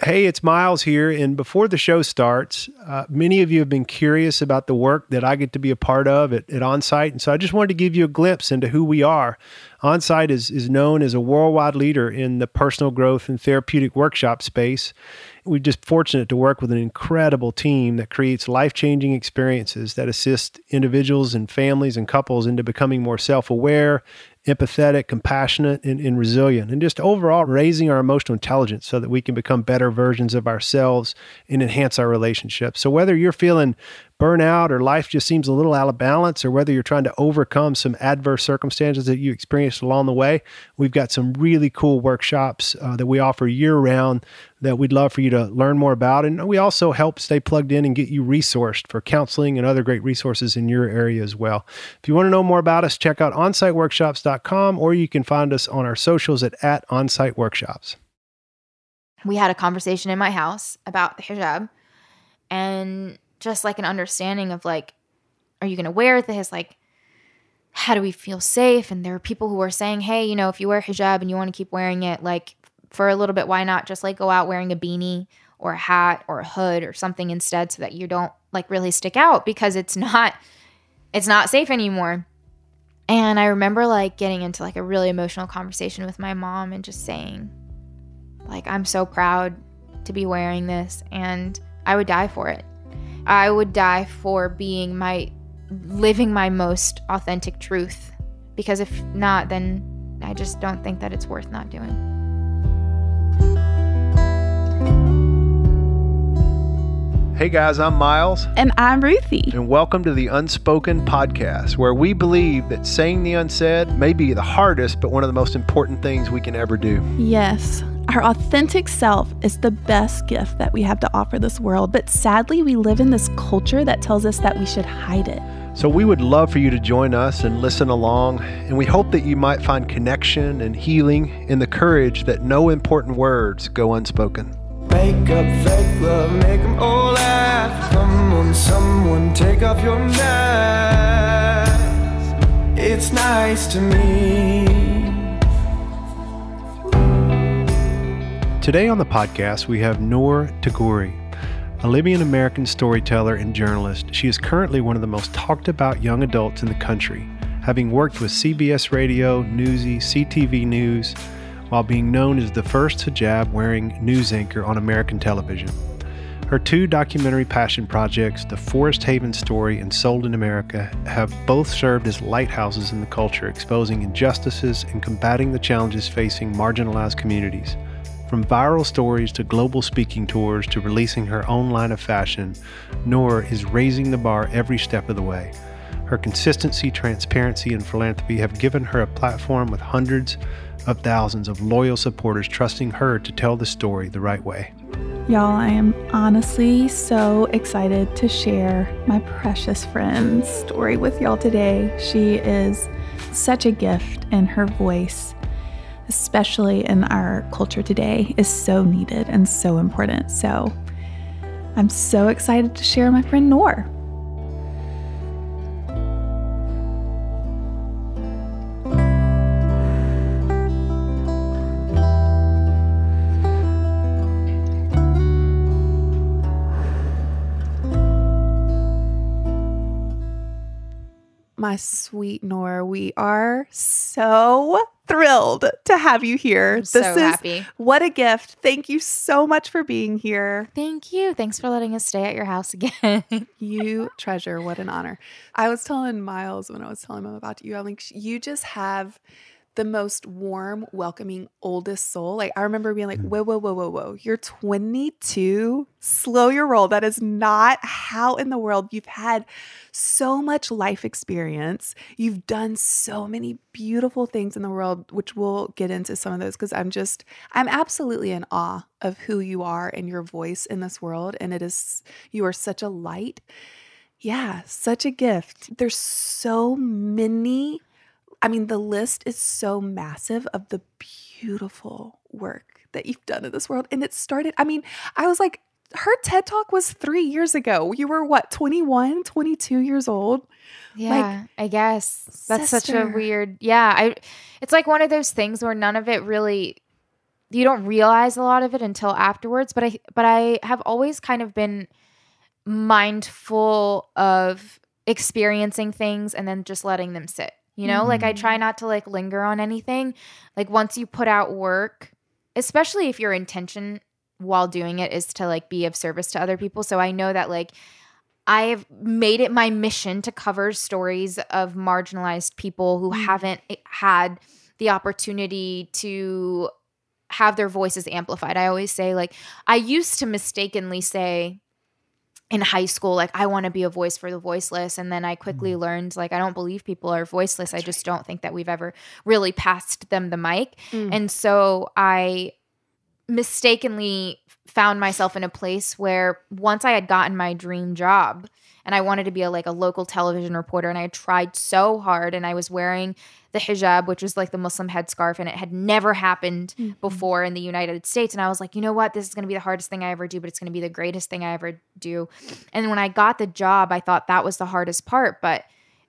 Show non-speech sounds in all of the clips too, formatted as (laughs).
Hey, it's Miles here. And before the show starts, uh, many of you have been curious about the work that I get to be a part of at, at OnSite. And so I just wanted to give you a glimpse into who we are. OnSite is, is known as a worldwide leader in the personal growth and therapeutic workshop space. We're just fortunate to work with an incredible team that creates life changing experiences that assist individuals and families and couples into becoming more self aware empathetic, compassionate, and, and, resilient, and just overall raising our emotional intelligence so that we can become better versions of ourselves and enhance our relationships. So, whether you're feeling burnout or life just seems a little out of balance, or whether you're trying to overcome some adverse circumstances that you experienced along the way, we've got some really cool workshops uh, that we offer year round that we'd love for you to learn more about. And we also help stay plugged in and get you resourced for counseling and other great resources in your area as well. If you want to know more about us, check out onsiteworkshops.com or you can find us on our socials at, at onsiteworkshops. We had a conversation in my house about the hijab and just like an understanding of like, are you going to wear this? Like, how do we feel safe? And there are people who are saying, hey, you know, if you wear hijab and you want to keep wearing it, like for a little bit, why not just like go out wearing a beanie or a hat or a hood or something instead so that you don't like really stick out because it's not it's not safe anymore. And I remember like getting into like a really emotional conversation with my mom and just saying like I'm so proud to be wearing this and I would die for it. I would die for being my living my most authentic truth because if not then I just don't think that it's worth not doing. Hey guys, I'm Miles. And I'm Ruthie. And welcome to the Unspoken Podcast, where we believe that saying the unsaid may be the hardest, but one of the most important things we can ever do. Yes. Our authentic self is the best gift that we have to offer this world, but sadly, we live in this culture that tells us that we should hide it. So, we would love for you to join us and listen along, and we hope that you might find connection and healing in the courage that no important words go unspoken. Make up fake love, make them all laugh. Come on, someone, take off your mask. It's nice to me. Today on the podcast, we have Noor Tagouri, a Libyan American storyteller and journalist. She is currently one of the most talked about young adults in the country, having worked with CBS Radio, Newsy, CTV News, while being known as the first hijab wearing news anchor on American television. Her two documentary passion projects, The Forest Haven Story and Sold in America, have both served as lighthouses in the culture, exposing injustices and combating the challenges facing marginalized communities. From viral stories to global speaking tours to releasing her own line of fashion, Noor is raising the bar every step of the way. Her consistency, transparency, and philanthropy have given her a platform with hundreds of thousands of loyal supporters trusting her to tell the story the right way. Y'all, I am honestly so excited to share my precious friend's story with y'all today. She is such a gift, and her voice especially in our culture today, is so needed and so important. So I'm so excited to share my friend Noor. My sweet Noor. We are so thrilled to have you here. I'm this so is happy. what a gift. Thank you so much for being here. Thank you. Thanks for letting us stay at your house again. (laughs) you treasure. What an honor. I was telling Miles when I was telling him about you, I'm like, you just have the most warm, welcoming, oldest soul. Like I remember being like, mm. whoa, whoa, whoa, whoa, whoa. You're 22. Slow your roll. That is not how in the world you've had so much life experience. You've done so many beautiful things in the world, which we'll get into some of those because I'm just, I'm absolutely in awe of who you are and your voice in this world. And it is, you are such a light. Yeah, such a gift. There's so many I mean, the list is so massive of the beautiful work that you've done in this world. And it started, I mean, I was like, her TED talk was three years ago. You were what, 21, 22 years old? Yeah, like, I guess. That's sister. such a weird, yeah. I, it's like one of those things where none of it really you don't realize a lot of it until afterwards but i but i have always kind of been mindful of experiencing things and then just letting them sit you know like i try not to like linger on anything. Like once you put out work especially if your intention while doing it is to like be of service to other people. So i know that like I have made it my mission to cover stories of marginalized people who haven't eh, had the opportunity to have their voices amplified. I always say, like, I used to mistakenly say in high school, like, I want to be a voice for the voiceless. And then I quickly learned, like, I don't believe people are voiceless. I just don't think that we've ever really passed them the mic. Mm. And so I mistakenly found myself in a place where once I had gotten my dream job and I wanted to be a like a local television reporter and I had tried so hard and I was wearing the hijab which was like the Muslim headscarf and it had never happened Mhm. before in the United States and I was like, "You know what? This is going to be the hardest thing I ever do, but it's going to be the greatest thing I ever do." And when I got the job, I thought that was the hardest part, but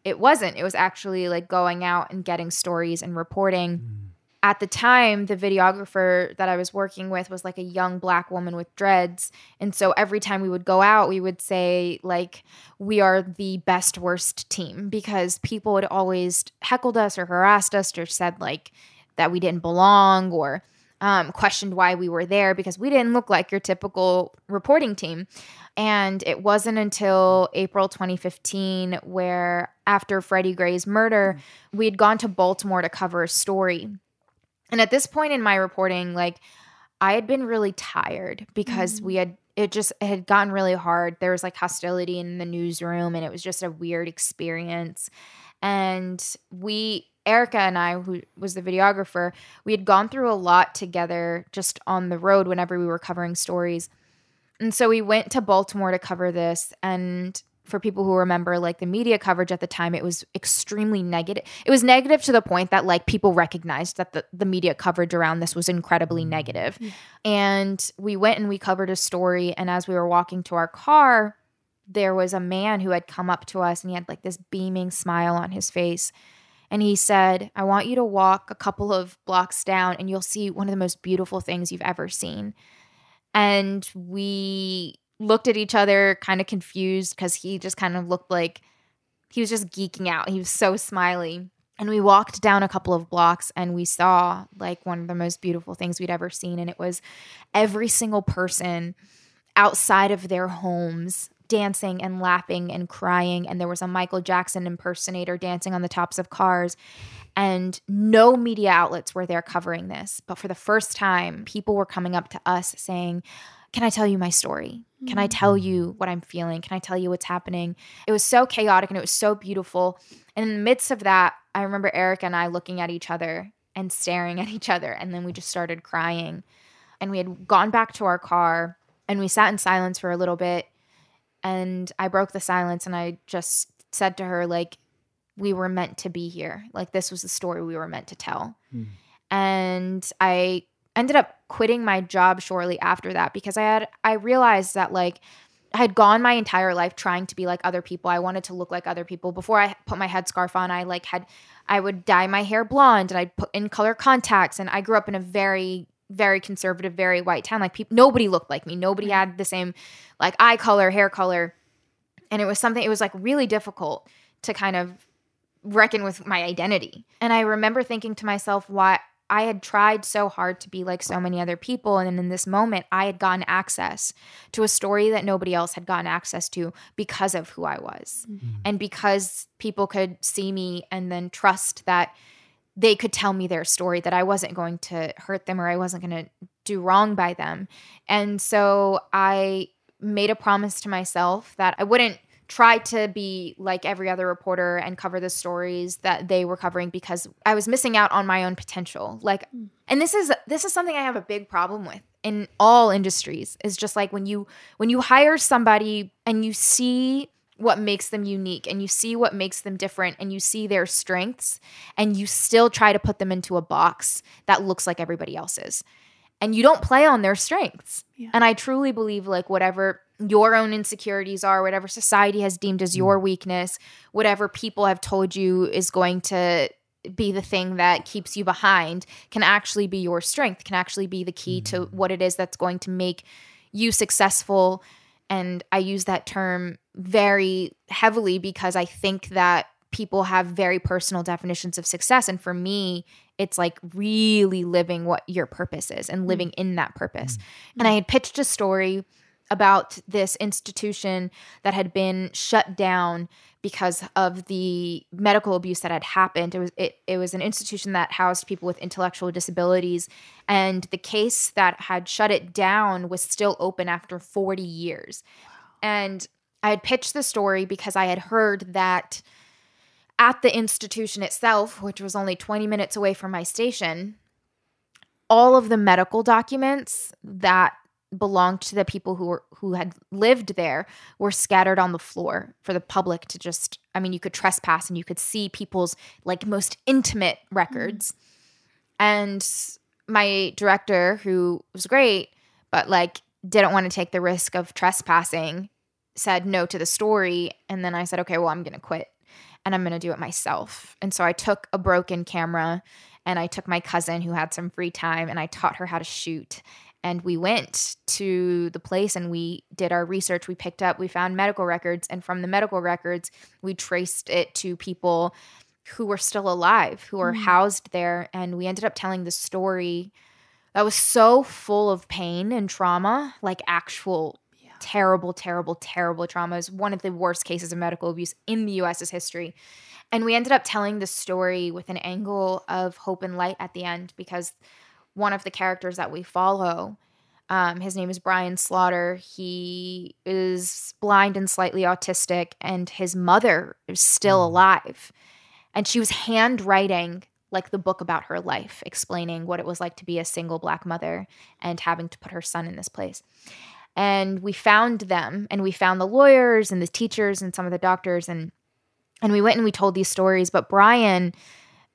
it wasn't. It was actually like going out and getting stories and reporting at the time the videographer that i was working with was like a young black woman with dreads. And so every time we would go out we would say like we are the best worst team because people had always heckled us or harassed us or said like that we didn't belong or um, questioned why we were there because we didn't look like your typical reporting team. And it wasn't until April 2015 where after Freddie Gray's murder, we had gone to Baltimore to cover a story. And at this point in my reporting, like I had been really tired because Mm. we had it just it had gotten really hard. There was like hostility in the newsroom and it was just a weird experience. And we Erica and I, who was the videographer, we had gone through a lot together just on the road whenever we were covering stories. And so we went to Baltimore to cover this. And for people who remember, like the media coverage at the time, it was extremely negative. It was negative to the point that like people recognized that the, the media coverage around this was incredibly mm. negative. Yeah. And we went and we covered a story. And as we were walking to our car, there was a man who had come up to us and he had like this beaming smile on his face. And he said, I want you to walk a couple of blocks down and you'll see one of the most beautiful things you've ever seen. And we looked at each other kind of confused because he just kind of looked like he was just geeking out. He was so smiley. And we walked down a couple of blocks and we saw like one of the most beautiful things we'd ever seen. And it was every single person outside of their homes dancing and laughing and crying. And there was a Michael Jackson impersonator dancing on the tops of cars. And no media outlets were there covering this. But for the first time, people were coming up to us saying, Can I tell you my story? Can I tell you what I'm feeling? Can I tell you what's happening? It was so chaotic and it was so beautiful. And in the midst of that, I remember Eric and I looking at each other and staring at each other. And then we just started crying. And we had gone back to our car and we sat in silence for a little bit. And I broke the silence and I just said to her, like, we were meant to be here. Like, this was the story we were meant to tell. Hmm. And I ended up quitting my job shortly after that because I had, I realized that, like, I had gone my entire life trying to be like other people. I wanted to look like other people. Before I put my headscarf on, I like had I would dye my hair blonde and I'd put in color contacts and I grew up in a very very conservative, very white town. Like people nobody looked like me. Nobody had the same like eye color, hair color. And it was something it was like really difficult to kind of reckon with my identity. And I remember thinking to myself why I had tried so hard to be like so many other people. And in this moment, I had gotten access to a story that nobody else had gotten access to because of who I was. Mm-hmm. And because people could see me and then trust that they could tell me their story, that I wasn't going to hurt them or I wasn't going to do wrong by them. And so I made a promise to myself that I wouldn't try to be like every other reporter and cover the stories that they were covering because I was missing out on my own potential. Like hmm. and this is this is something I have a big problem with in all industries is just like when you when you hire somebody and you see what makes them unique and you see what makes them different and you see their strengths and you still try to put them into a box that looks like everybody else's and you don't play on their strengths Yeah. and i truly believe like whatever your own insecurities are whatever society has deemed as your mm. weakness whatever people have told you is going to be the thing that keeps you behind can actually be your strength can actually be the key to mm. what it is that's going to make you successful. And i use that term very heavily because i think that people have very personal definitions of success. And for me it's like really living what your purpose is and mm. living in that purpose. And i had pitched a story about this institution that had been shut down because of the medical abuse that had happened. It was it, it was an institution that housed people with intellectual disabilities and the case that had shut it down was still open after 40 years. And I had pitched the story because I had heard that at the institution itself, which was only 20 minutes away from my station, all of the medical documents that belonged to the people who were who had lived there were scattered on the floor for the public to just I mean you could trespass and you could see people's like most intimate records. Mm-hmm. And my director who was great but like didn't want to take the risk of trespassing said no to the story and then I said okay well I'm going to quit and I'm going to do it myself. And so I took a broken camera and I took my cousin who had some free time and I taught her how to shoot and we went to the place and we did our research we picked up we found medical records and from the medical records we traced it to people who were still alive who were Mm. housed there and we ended up telling the story that was so full of pain and trauma like actual Yeah. terrible terrible terrible trauma was one of the worst cases of medical abuse in the US's history and we ended up telling the story with an angle of hope and light at the end because one of the characters that we follow um, his name is Brian Slaughter. He is blind and slightly autistic, and his mother is still Mm. alive. And she was handwriting like the book about her life, explaining what it was like to be a single black mother and having to put her son in this place. And we found them, and we found the lawyers and the teachers and some of the doctors, and and we went and we told these stories. But Brian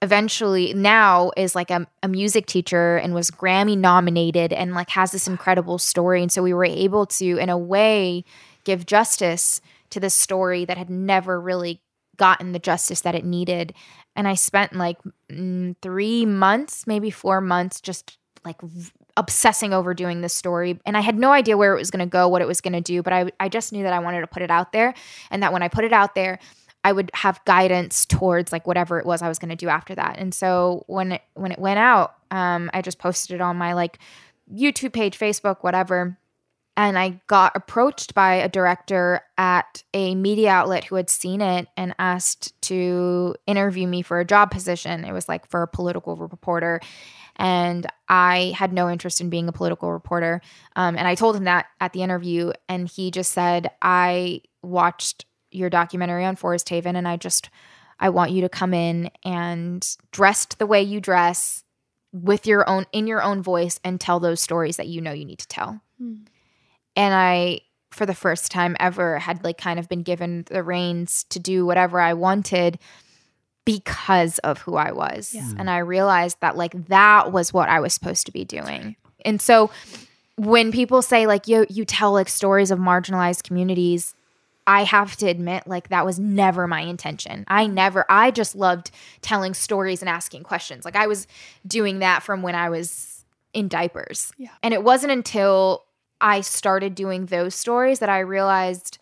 eventually now is like a, a music teacher and was Grammy nominated and like has this incredible story. And so we were able to, in a way, give justice to this story that had never really gotten the justice that it needed. And I spent like mm, three months, maybe four months, just like obsessing over doing this story. And I had no idea where it was going to go, what it was going to do, but I, I just knew that I wanted to put it out there. And that when I put it out there, I would have guidance towards like whatever it was I was going to do after that. And so when it, when it went out, um, I just posted it on my like YouTube page, Facebook, whatever. And I got approached by a director at a media outlet who had seen it and asked to interview me for a job position. It was like for a political reporter. And I had no interest in being a political reporter. Um, and I told him that at the interview. And he just said, I watched your documentary on Forest Haven and I just, I want you to come in and dressed the way you dress with your own, in your own voice and tell those stories that you know you need to tell Mm. and I for the first time ever had like kind of been given the reins to do whatever I wanted because of who I was. Yeah. And I realized that like that was what I was supposed to be doing. And so when people say like you you tell like stories of marginalized communities, I have to admit like that was never my intention. I never I just loved telling stories and asking questions. Like I was doing that from when I was in diapers. Yeah. And it wasn't until I started doing those stories that I realized,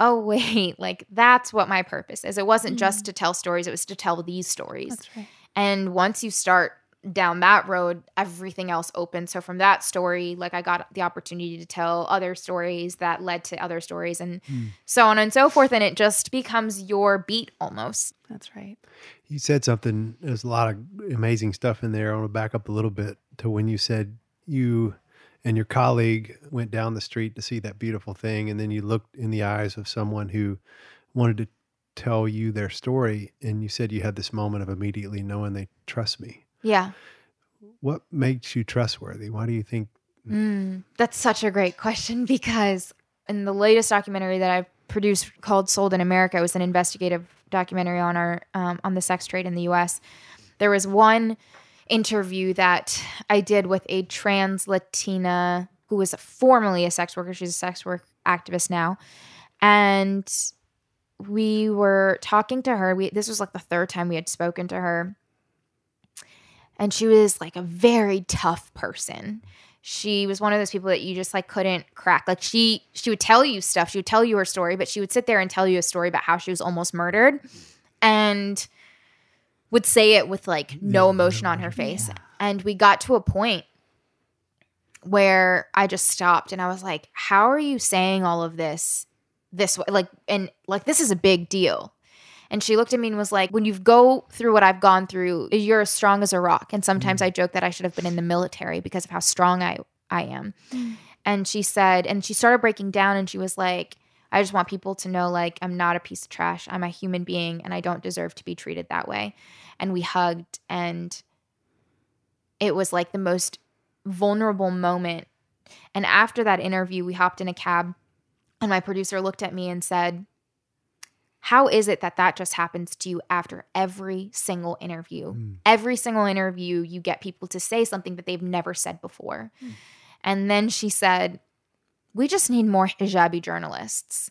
oh, (laughs) wait, like that's what my purpose is. It wasn't just mm. to tell stories, it was to tell these stories. That's right. And once you start down that road, everything else opens. So from that story, like I got the opportunity to tell other stories that led to other stories and Mm. so on and so forth. And it just becomes your beat almost. That's right. You said something. There's a lot of amazing stuff in there. I want to back up a little bit to when you said you and your colleague went down the street to see that beautiful thing, and then you looked in the eyes of someone who wanted to tell you their story, and you said you had this moment of immediately knowing they trust me. Yeah. What makes you trustworthy? Why do you think? Mm, that's such a great question because in the latest documentary that I produced called "Sold in America," it was an investigative documentary on our um, on the sex trade in the U.S. There was one interview that I did with a trans Latina who was formerly a sex worker. She's a sex work activist now, and we were talking to her. We this was like the third time we had spoken to her, And she was like a very tough person. She was one of those people that you just like couldn't crack. Like she she would tell you stuff. She would tell you her story, but she would sit there and tell you a story about how she was almost murdered and would say it with like no emotion on her face. And we got to a point where I just stopped and I was like, how are you saying all of this this way? Like, and like, this is a big deal. And she looked at me and was like, when you go through what I've gone through, you're as strong as a rock. And sometimes mm. I joke that I should have been in the military because of how strong I, I am. Mm. And she said, and she started breaking down and she was like, I just want people to know, like, I'm not a piece of trash. I'm a human being and I don't deserve to be treated that way. And we hugged and it was like the most vulnerable moment. And after that interview, we hopped in a cab, and my producer looked at me and said, How is it that that just happens to you after every single interview? Mm. Every single interview, you get people to say something that they've never said before. Mm. And then she said, We just need more hijabi journalists.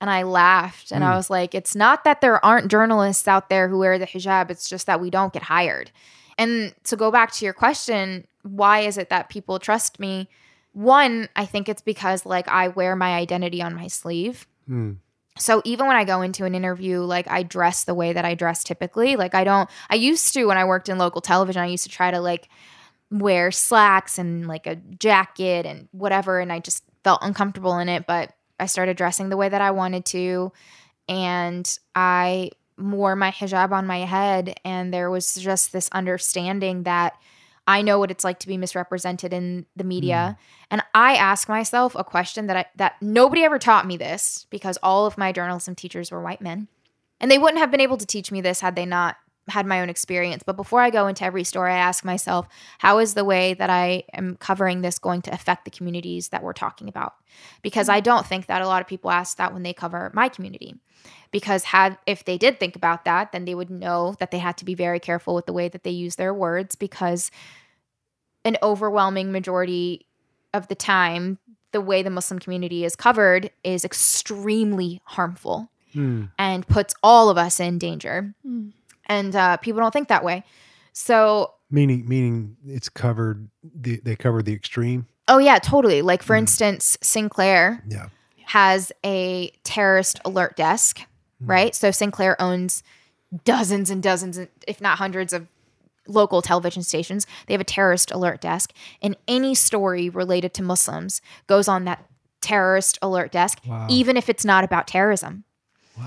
And I laughed and I Mm. was like, It's not that there aren't journalists out there who wear the hijab, it's just that we don't get hired. And to go back to your question, why is it that people trust me? One, I think it's because like I wear my identity on my sleeve. So even when I go into an interview, like I dress the way that I dress typically. Like I don't I used to when I worked in local television, I used to try to like wear slacks and like a jacket and whatever and I just felt uncomfortable in it, but I started dressing the way that I wanted to and I wore my hijab on my head and there was just this understanding that I know what it's like to be misrepresented in the media. Mm. And I ask myself a question that I that nobody ever taught me this because all of my journalism teachers were white men. And they wouldn't have been able to teach me this had they not had my own experience. But before I go into every story, I ask myself, how is the way that I am covering this going to affect the communities that we're talking about? Because I don't think that a lot of people ask that when they cover my community. Because had if they did think about that, then they would know that they had to be very careful with the way that they use their words because an overwhelming majority of the time the way the Muslim community is covered is extremely harmful Mm. and puts all of us in danger. Mm. And uh, people don't think that way. So, Meaning, meaning it's covered. The, they covered the extreme. oh, yeah, totally. Like, for Mm. instance, Sinclair Yeah. has a terrorist alert desk, Mm. right? So, Sinclair owns dozens and dozens, if not hundreds, of local television stations. They have a terrorist alert desk, and any story related to Muslims goes on that terrorist alert desk, Wow. even if it's not about terrorism.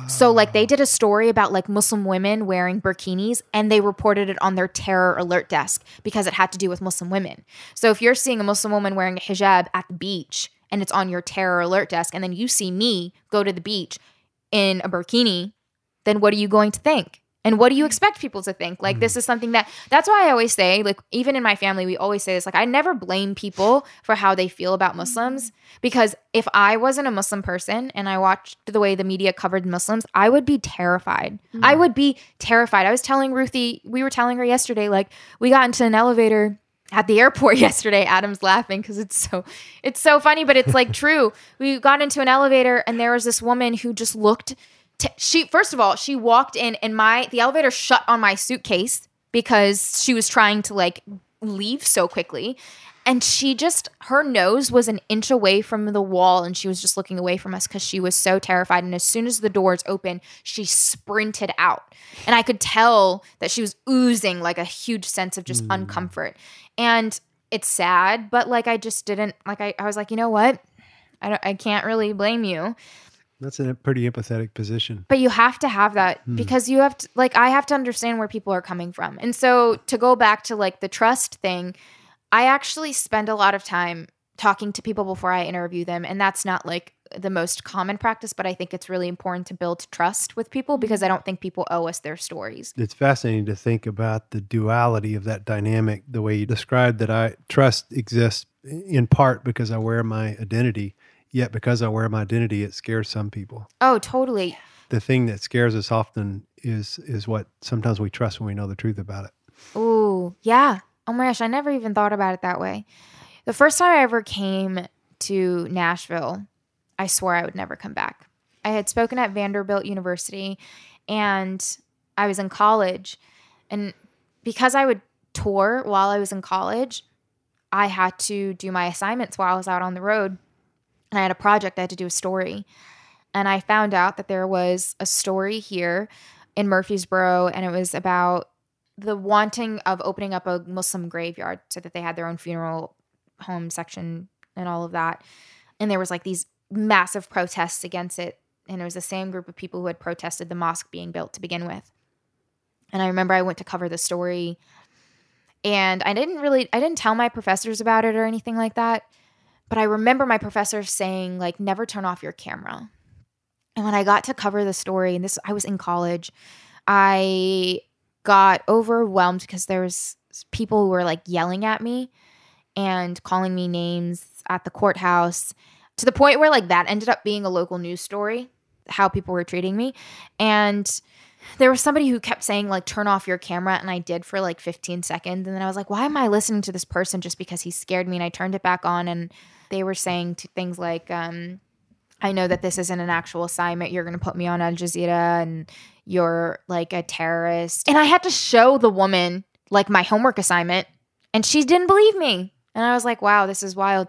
So like they did a story about like Muslim women wearing burkinis and they reported it on their terror alert desk because it had to do with Muslim women. So if you're seeing a Muslim woman wearing a hijab at the beach and it's on your terror alert desk and then you see me go to the beach in a burkini, then what are you going to think? And what do you expect people to think? Like this mm. is something that that's why I always say like even in my family we always say this like I never blame people for how they feel about Muslims because if I wasn't a Muslim person and I watched the way the media covered Muslims, I would be terrified. Mm. I would be terrified. I was telling Ruthie, we were telling her yesterday, like we got into an elevator at the airport (laughs) yesterday. Adam's laughing because it's so it's so funny, but it's like (laughs) true. We got into an elevator and there was this woman who just looked. T- she first of all, she walked in and my the elevator shut on my suitcase because she was trying to like leave so quickly. And she just, her nose was an inch away from the wall and she was just looking away from us because she was so terrified. And as soon as the doors opened, she sprinted out. And I could tell that she was oozing like a huge sense of just hmm. uncomfort. And it's sad, but like I just didn't, like, I, I was like, you know what? I, don't, I can't really blame you That's a pretty empathetic position. but you have to have that Hmm. because you have to like i have to understand where people are coming from and so to go back to like the trust thing i actually spend a lot of time talking to people before i interview them and that's not like the most common practice but i think it's really important to build trust with people because i don't think people owe us their stories It's fascinating to think about the duality of that dynamic, the way you described that I trust exists in part because I wear my identity, yet because I wear my identity, it scares some people. oh totally The thing that scares us often is is what sometimes we trust when we know the truth about it. Oh, yeah. Oh my gosh, I never even thought about it that way. The first time I ever came to Nashville, I swore I would never come back. I had spoken at Vanderbilt University and I was in college. And because I would tour while I was in college, I had to do my assignments while I was out on the road. And I had a project, I had to do a story. And I found out that there was a story here in Murfreesboro, and it was about the wanting of opening up a Muslim graveyard so that they had their own funeral home section and all of that. And there was like these massive protests against it. And it was the same group of people who had protested the mosque being built to begin with. And I remember I went to cover the story and I didn't really I didn't tell my professors about it or anything like that. But I remember my professor saying like never turn off your camera. And when I got to cover the story and this I was in college, I got overwhelmed because there was people who were like yelling at me and calling me names at the courthouse to the point where like that ended up being a local news story how people were treating me. And there was somebody who kept saying like turn off your camera and i did for like 15 seconds. And then i was like why am i listening to this person just because he scared me? And i turned it back on and they were saying to things like um, i know that this isn't an actual assignment you're going to put me on al jazeera and you're like a terrorist and i had to show the woman like my homework assignment and she didn't believe me and i was like wow this is wild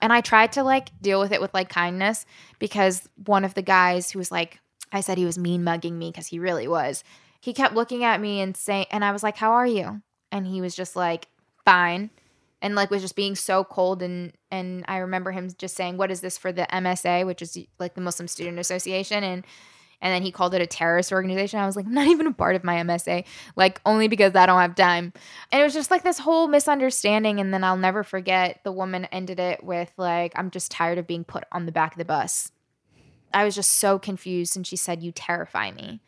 and i tried to like deal with it with like kindness because one of the guys who was like I said he was mean mugging me because he really was. He kept looking at me and saying, and I was like, How are you? And he was just like, Fine. And like was just being so cold and and I remember him just saying, What is this for the MSA, which is like the Muslim Student Association? And and then he called it a terrorist organization. I was like, I'm not even a part of my MSA, like only because I don't have time. And it was just like this whole misunderstanding. And then I'll never forget the woman ended it with like, I'm just tired of being put on the back of the bus. I was just so confused and she said you terrify me.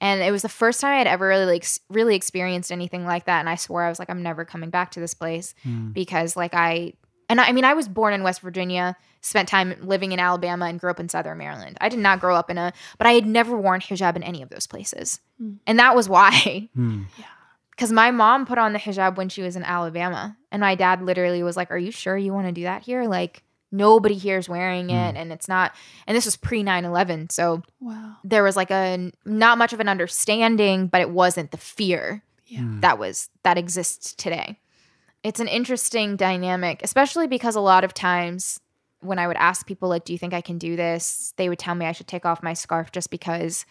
And it was the first time I had ever really like really experienced anything like that and I swore I was like I'm never coming back to this place Mm. because like I and I, I mean I was born in West Virginia, spent time living in Alabama and grew up in Southern Maryland. I did not grow up in a but I had never worn hijab in any of those places. Mm. And that was why Mm. cuz my mom put on the hijab when she was in Alabama and my dad literally was like, "Are you sure you want to do that here?" Like nobody here is wearing it and it's not and this was pre 9/11. So Wow. there was like a not much of an understanding, but it wasn't the fear Yeah. Mm. that was that exists today. It's an interesting dynamic, especially because a lot of times when I would ask people like, "Do you think I can do this?" they would tell me I should take off my scarf just because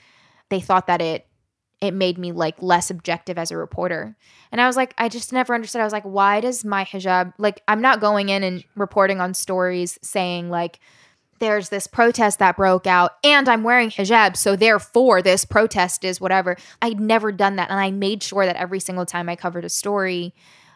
they thought that it it made me like less objective as a reporter. And I was like, I just never understood. I was like, why does my hijab like I'm not going in and reporting on stories saying like there's this protest that broke out and I'm wearing hijab, so therefore this protest is whatever. I'd never done that. And I made sure that every single time I covered a story,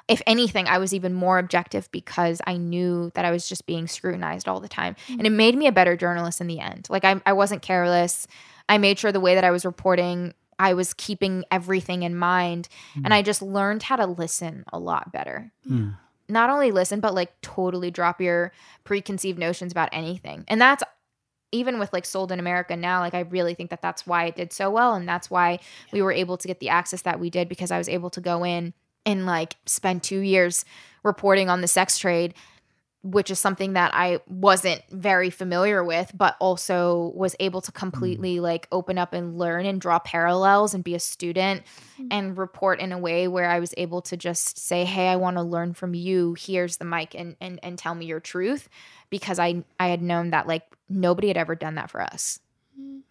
if anything, I was even more objective because I knew that I was just being scrutinized all the time. And it made me a better journalist in the end. Like I, I wasn't careless. I made sure the way that I was reporting, I was keeping everything in mind. And I just learned how to listen a lot better Mm. not only listen but like totally drop your preconceived notions about anything and that's even with like sold in america now like i really think that that's why it did so well and that's why we were able to get the access that we did because i was able to go in and like spend two years reporting on the sex trade which is something that i wasn't very familiar with but also was able to hmm. completely like open up and learn and draw parallels and be a student hmm. and report in a way where I was able to just say, "Hey, I want to learn from you. Here's the mic and and and tell me your truth," because I I had known that like nobody had ever done that for us.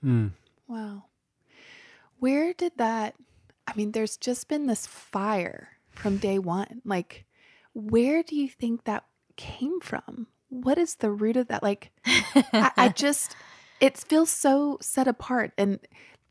Mm. Wow. Where did that? I mean, there's just been this fire from day one. Like, where do you think that came from? What is the root of that? Like, I, I (laughs) just, it feels so set apart. And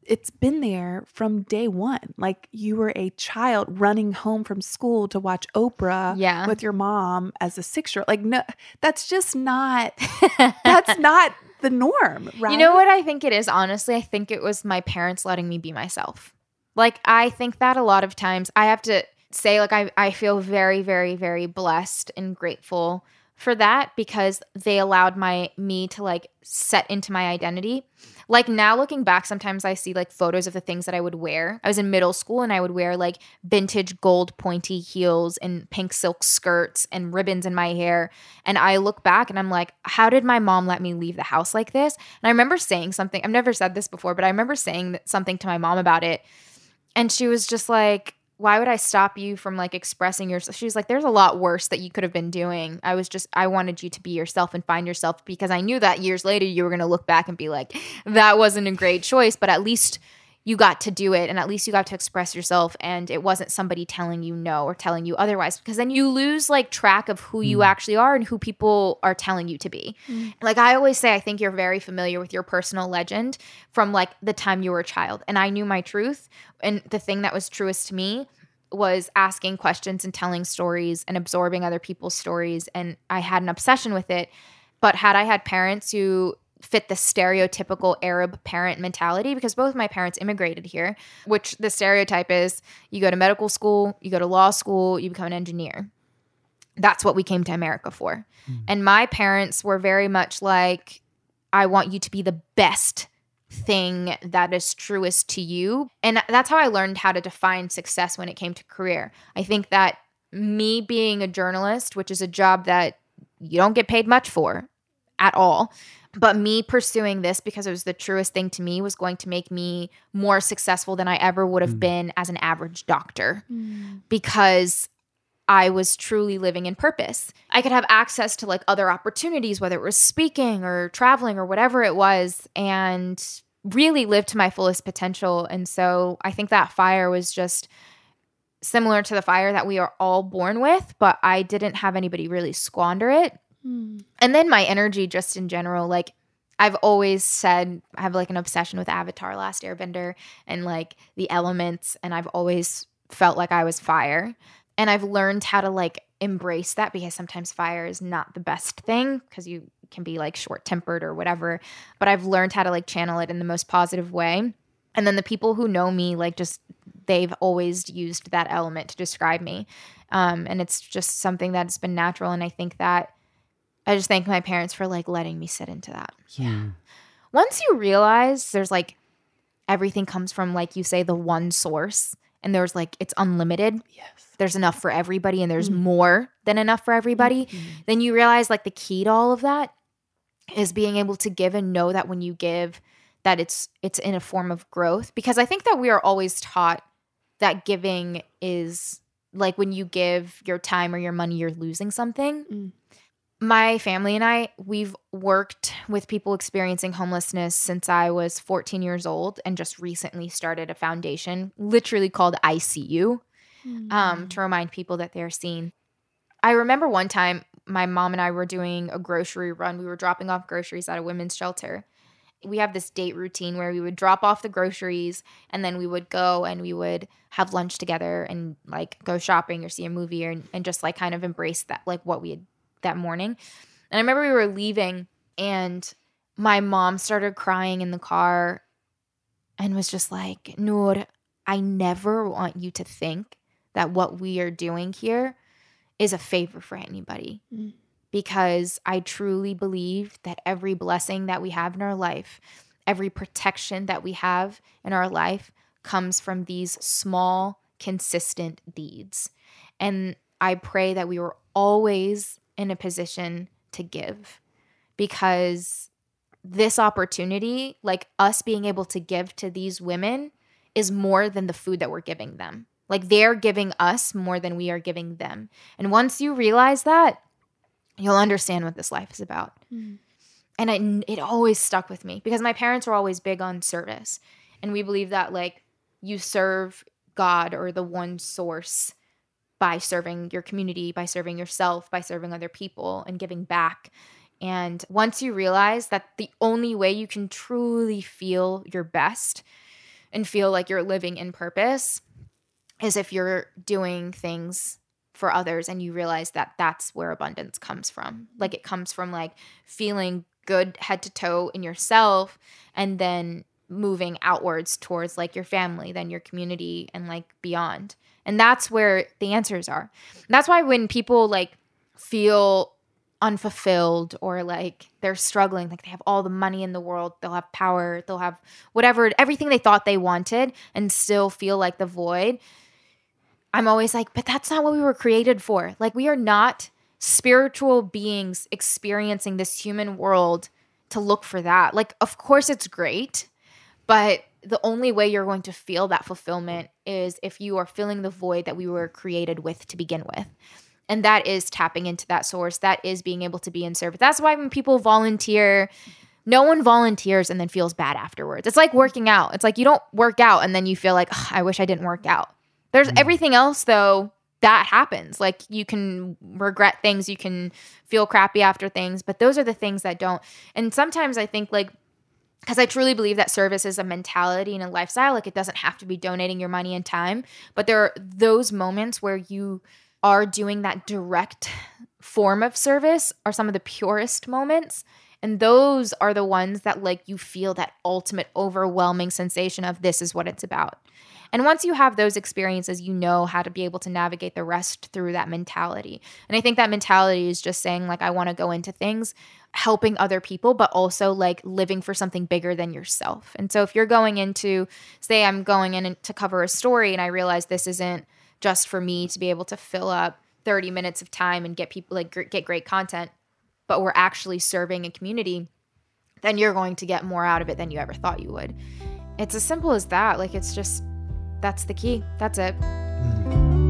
it's been there from day one. Like, you were a child running home from school to watch Oprah yeah. with your mom as a six year old. Like, no, that's just not, (laughs) that's not the norm, right? You know what I think it is, honestly? I think it was my parents letting me be myself. Like, I think that a lot of times I have to say, like, I, I feel very, very, very blessed and grateful for that because they allowed my me to like set into my identity. Like now looking back, sometimes I see like photos of the things that I would wear. I was in middle school and I would wear like vintage gold pointy heels and pink silk skirts and ribbons in my hair. And I look back and I'm like, how did my mom let me leave the house like this? And I remember saying something, I've never said this before, but I remember saying something to my mom about it. And she was just like, why would I stop you from like expressing yourself? She was like, there's a lot worse that you could have been doing. I was just, I wanted you to be yourself and find yourself because I knew that years later you were going to look back and be like, that wasn't a great choice, but at least you got to do it and at least you got to express yourself and it wasn't somebody telling you no or telling you otherwise because then you lose like track of who you mm. actually are and who people are telling you to be. Mm. Like I always say I think you're very familiar with your personal legend from like the time you were a child and I knew my truth and the thing that was truest to me was asking questions and telling stories and absorbing other people's stories and I had an obsession with it but had I had parents who fit the stereotypical Arab parent mentality because both my parents immigrated here, which the stereotype is you go to medical school, you go to law school, you become an engineer. That's what we came to America for. Hmm. And my parents were very much like, I want you to be the best thing that is truest to you. And that's how I learned how to define success when it came to career. I think that me being a journalist, which is a job that you don't get paid much for at all, but me pursuing this because it was the truest thing to me was going to make me more successful than I ever would have mm. been as an average doctor mm. because I was truly living in purpose. I could have access to like other opportunities, whether it was speaking or traveling or whatever it was, and really live to my fullest potential. And so I think that fire was just similar to the fire that we are all born with, but I didn't have anybody really squander it. And then my energy, just in general, like I've always said, I have like an obsession with Avatar, Last Airbender, and like the elements. And I've always felt like I was fire. And I've learned how to like embrace that because sometimes fire is not the best thing because you can be like short tempered or whatever. But I've learned how to like channel it in the most positive way. And then the people who know me, like just they've always used that element to describe me. Um, and it's just something that's been natural. And I think that I just thank my parents for like letting me sit into that. Yeah. Once you realize there's like everything comes from like you say the one source and there's like it's unlimited. Yes. There's enough for everybody and there's more than enough for everybody. Then you realize like the key to all of that is being able to give and know that when you give that it's it's in a form of growth because I think that we are always taught that giving is like when you give your time or your money you're losing something Mm. My family and I, we've worked with people experiencing homelessness since I was 14 years old and just recently started a foundation literally called ICU um, to remind people that they're seen. I remember one time my mom and I were doing a grocery run. We were dropping off groceries at a women's shelter. We have this date routine where we would drop off the groceries and then we would go and we would have lunch together and like go shopping or see a movie or, and just like kind of embrace that, like what we had that morning. And I remember we were leaving and my mom started crying in the car and was just like, Noor, I never want you to think that what we are doing here is a favor for anybody. Mm. Because I truly believe that every blessing that we have in our life, every protection that we have in our life comes from these small, consistent deeds. And I pray that we were always in a position to give because this opportunity, like us being able to give to these women, is more than the food that we're giving them. Like they're giving us more than we are giving them. And once you realize that, you'll understand what this life is about. Mm. And it, it always stuck with me because my parents were always big on service. And we believe that, like, you serve God or the one source by serving your community, by serving yourself, by serving other people, and giving back. And once you realize that the only way you can truly feel your best and feel like you're living in purpose is if you're doing things for others and you realize that that's where abundance comes from. Like it comes from like feeling good head to toe in yourself and then moving outwards towards like your family, then your community and like beyond. And that's where the answers are. And that's why when people like feel unfulfilled or like they're struggling, like they have all the money in the world, they'll have power, they'll have whatever, everything they thought they wanted and still feel like the void. I'm always like, but that's not what we were created for. Like, we are not spiritual beings experiencing this human world to look for that. Like, of course, it's great, but the only way you're going to feel that fulfillment is if you are filling the void that we were created with to begin with. And that is tapping into that source. That is being able to be in service. That's why when people volunteer, no one volunteers and then feels bad afterwards. It's like working out. It's like you don't work out and then you feel like, I wish I didn't work out. There's mm. everything else though that happens. Like you can regret things, you can feel crappy after things, but those are the things that don't. And sometimes I think like because I truly believe that service is a mentality and a lifestyle. Like it doesn't have to be donating your money and time, but there are those moments where you are doing that direct form of service are some of the purest moments. And those are the ones that like you feel that ultimate overwhelming sensation of this is what it's about. And once you have those experiences, you know how to be able to navigate the rest through that mentality. And I think that mentality is just saying, like, I want to go into things helping other people, but also like living for something bigger than yourself. And so if you're going into, say, I'm going in to cover a story and I realize this isn't just for me to be able to fill up 30 minutes of time and get people like get great content, but we're actually serving a community, then you're going to get more out of it than you ever thought you would. It's as simple as that. Like it's just that's the key. That's it. Hmm.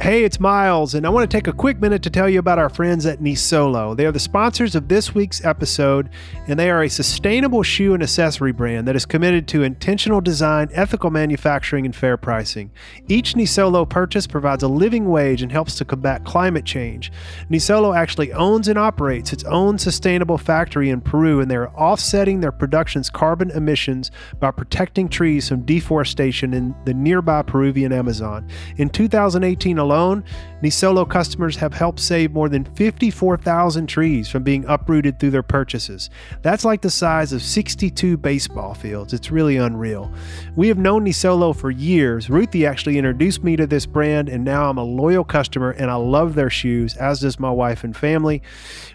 Hey, it's Miles, and I want to take a quick minute to tell you about our friends at Nisolo. They are the sponsors of this week's episode, and they are a sustainable shoe and accessory brand that is committed to intentional design, ethical manufacturing, and fair pricing. Each Nisolo purchase provides a living wage and helps to combat climate change. Nisolo actually owns and operates its own sustainable factory in Peru, and they are offsetting their production's carbon emissions by protecting trees from deforestation in the nearby Peruvian Amazon. In 2018 alone, Nisolo customers have helped save more than 54,000 trees from being uprooted through their purchases. That's like the size of 62 baseball fields. It's really unreal. We have known Nisolo for years. Ruthie actually introduced me to this brand, and now I'm a loyal customer and I love their shoes, as does my wife and family.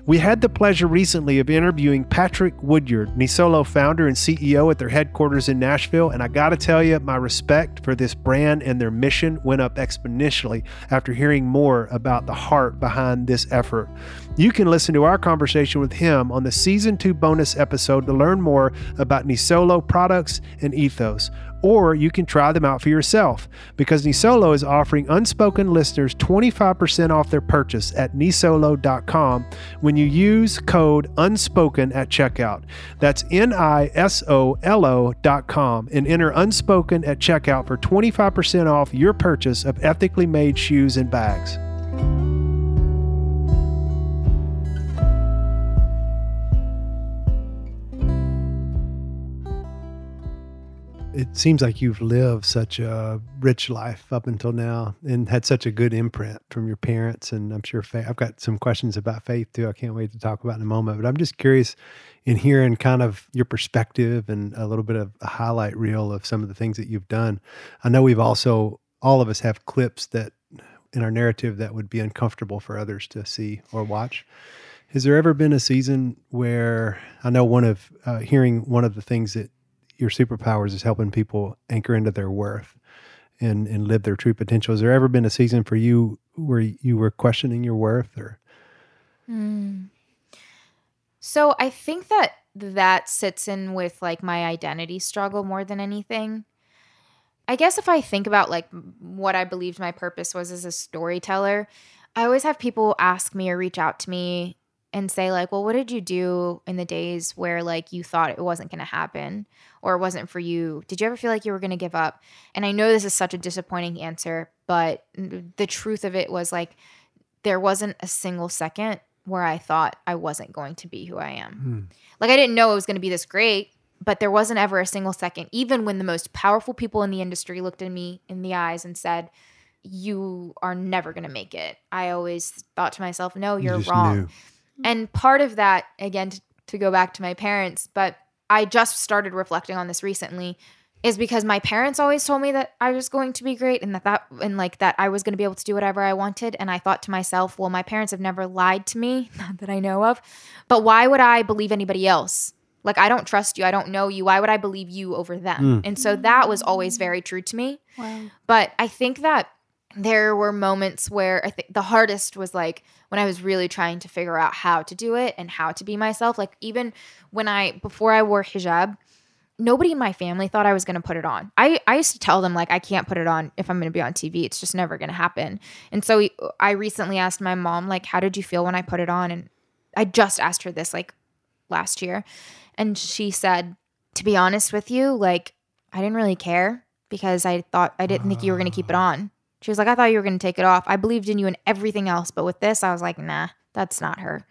We had the pleasure recently of interviewing Patrick Woodyard, Nisolo founder and CEO at their headquarters in Nashville, and I gotta tell you, my respect for this brand and their mission went up exponentially after hearing more about the heart behind this effort. You can listen to our conversation with him on the season two bonus episode to learn more about Nisolo products and ethos. Or you can try them out for yourself because Nisolo is offering unspoken listeners 25% off their purchase at nisolo.com when you use code unspoken at checkout. That's N I S O L O.com and enter unspoken at checkout for 25% off your purchase of ethically made shoes and bags. It seems like you've lived such a rich life up until now and had such a good imprint from your parents and i'm sure faith, i've got some questions about faith too i can't wait to talk about in a moment but i'm just curious in hearing kind of your perspective and a little bit of a highlight reel of some of the things that you've done. I know we've also all of us have clips that in our narrative that would be uncomfortable for others to see or watch. Has there ever been a season where i know one of uh, hearing one of the things that your superpowers is helping people anchor into their worth and and live their true potential. Has there ever been a season for you where you were questioning your worth or? Mm. So I think that that sits in with like my identity struggle more than anything. I guess if I think about like what I believed my purpose was as a storyteller, I always have people ask me or reach out to me and say like, "Well, what did you do in the days where like you thought it wasn't going to happen or it wasn't for you? Did you ever feel like you were going to give up?" And I know this is such a disappointing answer, but the truth of it was like there wasn't a single second where I thought I wasn't going to be who I am. Hmm. Like I didn't know it was going to be this great, but there wasn't ever a single second even when the most powerful people in the industry looked at me in the eyes and said, you are never going to make it. I always thought to myself, no, you're you wrong. Knew. And part of that, again, to, to go back to my parents, but I just started reflecting on this recently is because my parents always told me that I was going to be great and that that and like that I was going to be able to do whatever I wanted and I thought to myself, well, my parents have never lied to me, (laughs) not that I know of. But why would I believe anybody else? Like I don't trust you, I don't know you. Why would I believe you over them? Mm. And so that was always very true to me. Wow. But I think that there were moments where I think the hardest was like when I was really trying to figure out how to do it and how to be myself. Like even when I before I wore hijab, nobody in my family thought I was going to put it on. I I used to tell them like I can't put it on if I'm going to be on TV. It's just never going to happen. And so I recently asked my mom like how did you feel when I put it on and I just asked her this like last year and she said to be honest with you, like I didn't really care because I thought I didn't think you were going to keep it ah. on. She was like, I thought you were going to take it off. I believed in you and everything else, but with this, I was like, nah, that's not her.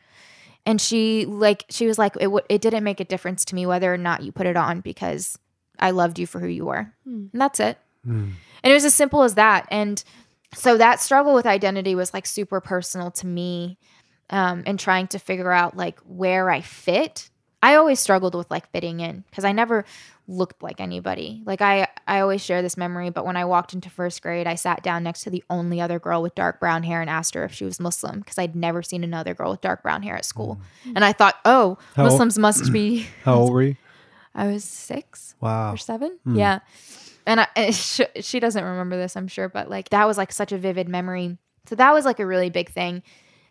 And she like she was like, it w- it didn't make a difference to me whether or not you put it on because I loved you for who you were, Hmm. and that's it. And it was as simple as that. And so that struggle with identity was like super personal to me, um, and trying to figure out like where I fit. I always struggled with like fitting in because I never looked like anybody. Like I I always share this memory, but when I walked into first grade, I sat down next to the only other girl with dark brown hair and asked her if she was Muslim because I'd never seen another girl with dark brown hair at school. And I thought, "Oh, How old- Muslims must be (clears throat) How old were you? (laughs) I was 6 Wow. or 7. Hmm. Yeah. And I, (laughs) she, she doesn't remember this, I'm sure, but like that was like such a vivid memory. So that was like a really big thing.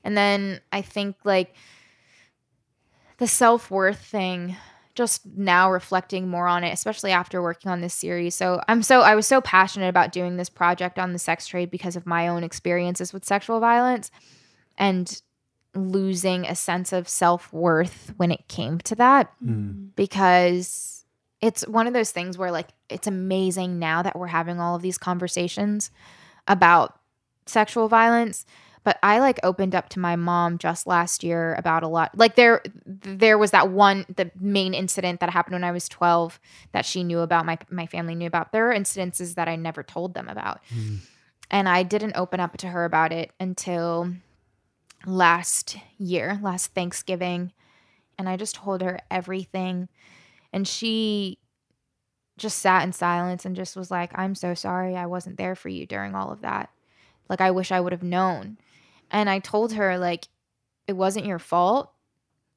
And then I think like the self worth thing, just now reflecting more on it, especially after working on this series. So I'm so, I was so passionate about doing this project on the sex trade because of my own experiences with sexual violence and losing a sense of self worth when it came to that Mm. because it's one of those things where like it's amazing now that we're having all of these conversations about sexual violence but i like opened up to my mom just last year about a lot like there there was that one the main incident that happened when i was 12 that she knew about my my family knew about there are incidences that i never told them about Mm. and i didn't open up to her about it until last year last thanksgiving and i just told her everything and she just sat in silence and just was like, I'm so sorry I wasn't there for you during all of that. Like, I wish I would have known. And I told her, like, it wasn't your fault.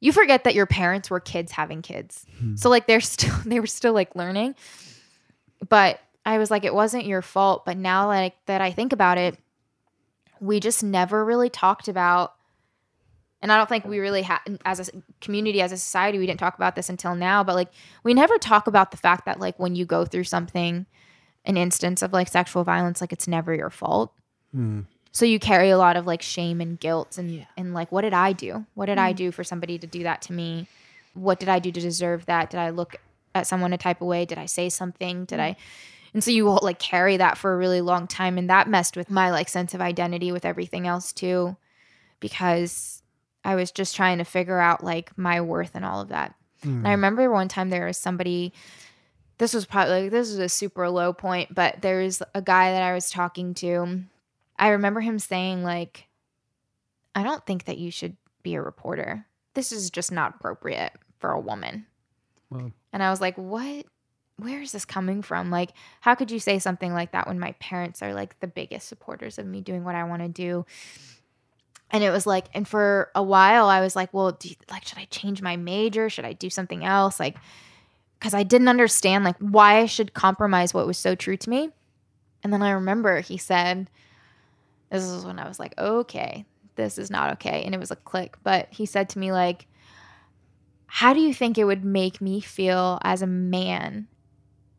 You forget that your parents were kids having kids. Hmm. So, like, they're (laughs) still, they were still like learning. But I was like, it wasn't your fault. But now, like, that I think about it, we just never really talked about and I don't think we really had as a community, as a society, we didn't talk about this until now. But like, we never talk about the fact that like when you go through something, an instance of like sexual violence, like it's never your fault. Mm. So you carry a lot of like shame and guilt and and like, what did I do? What did I mm. do for somebody to do that to me? What did I do to deserve that? Did I look at someone a type of way? Did I say something? Did I? Mm. And so you will like carry that for a really long time, and that messed with my like sense of identity with everything else too, because I was just trying to figure out like my worth and all of that. And I mm. remember one time there was somebody. This was probably like this was a super low point, but there was a guy that I was talking to. I remember him saying like, "I don't think that you should be a reporter. This is just not appropriate for a woman." Wow. And I was like, "What? Where is this coming from? Like, how could you say something like that when my parents are like the biggest supporters of me doing what I want to do?" And it was like, and for a while, I was like, well, do you, like, should I change my major? Should I do something else? Like, because I didn't understand like why I should compromise what was so true to me. And then I remember he said, this is when I was like, okay, this is not okay. And it was a click. But he said to me, like, how do you think it would make me feel as a man?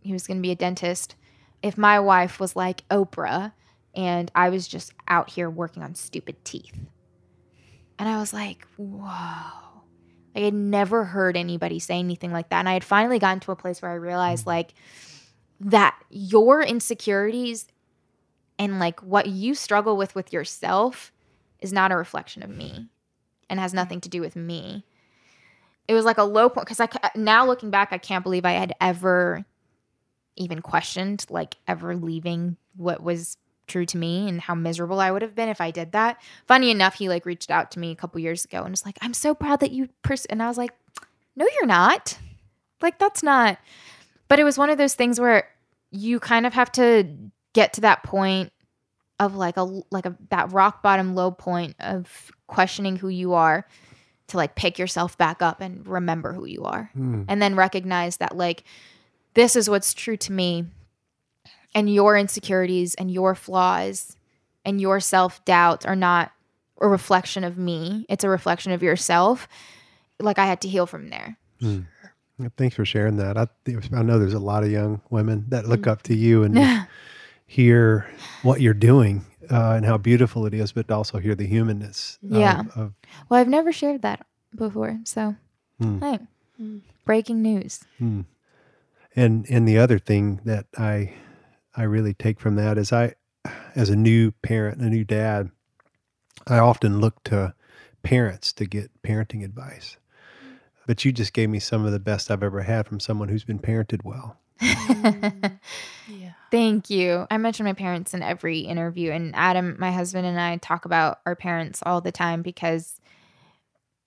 He was going to be a dentist. If my wife was like Oprah and I was just out here working on stupid teeth. And I was like, whoa. Like I'd never heard anybody say anything like that. And I had finally gotten to a place where I realized like that your insecurities and like what you struggle with with yourself is not a reflection of me and has nothing to do with me. It was like a low point because I now looking back, I can't believe I had ever even questioned like ever leaving what was true to me and how miserable I would have been if I did that. Funny enough, he like reached out to me a couple years ago and was like, "I'm so proud that you pers-. and I was like, "No, you're not. Like that's not." But it was one of those things where you kind of have to get to that point of like a like a that rock bottom low point of questioning who you are to like pick yourself back up and remember who you are Mm. and then recognize that like this is what's true to me and your insecurities and your flaws and your self-doubts are not a reflection of me it's a reflection of yourself like i had to heal from there Mm. Thanks for sharing that. I, I know there's a lot of young women that look Mm. up to you and (laughs) hear what you're doing uh, and how beautiful it is, but also hear the humanness. Yeah. Of, well i've never shared that before so Hmm. hey Mm. breaking news Hmm. And and the other thing that I I really take from that is I, as a new parent, a new dad, I often look to parents to get parenting advice. But you just gave me some of the best I've ever had from someone who's been parented well. Mm. (laughs) Yeah. Thank you. I mention my parents in every interview, and Adam, my husband, and I talk about our parents all the time because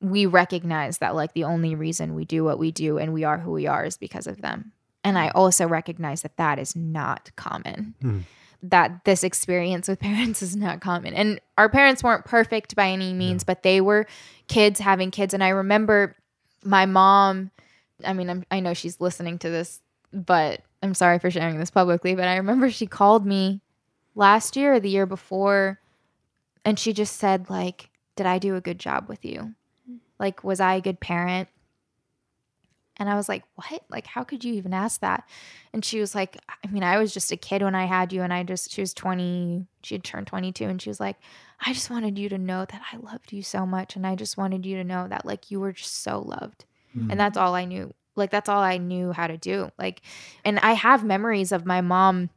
we recognize that, like, the only reason we do what we do and we are who we are is because of them. And I also recognize that that is not common. Hmm. That this experience with (laughs) parents is not common. And our parents weren't perfect by any means, but they were kids having kids. And I remember my mom, I mean, I'm, I know she's listening to this, but I'm sorry for sharing this publicly, but I remember she called me last year or the year before and she just said like, "Did I do a good job with you? Like was I a good parent?" And I was like, "What? Like how could you even ask that?" And she was like, "I mean, I was just a kid when I had you and I just she was 20, she had turned 22 and she was like, "I just wanted you to know that I loved you so much and I just wanted you to know that like you were just so loved." Mm. and that's all I knew. Like that's all I knew how to do. Like, and I have memories of my mom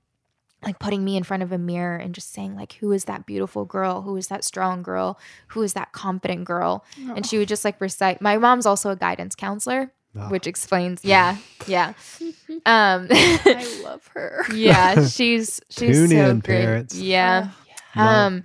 like putting me in front of a mirror and just saying like, "Who is that beautiful girl? Who is that strong girl? Who is that confident girl?" And she would just like recite. My mom's also a guidance counselor, Ah. which explains. Yeah, yeah, (laughs) um, I love her. (laughs) yeah. She's she's Tune so in, great. parents. Yeah. (sighs) Love. Um,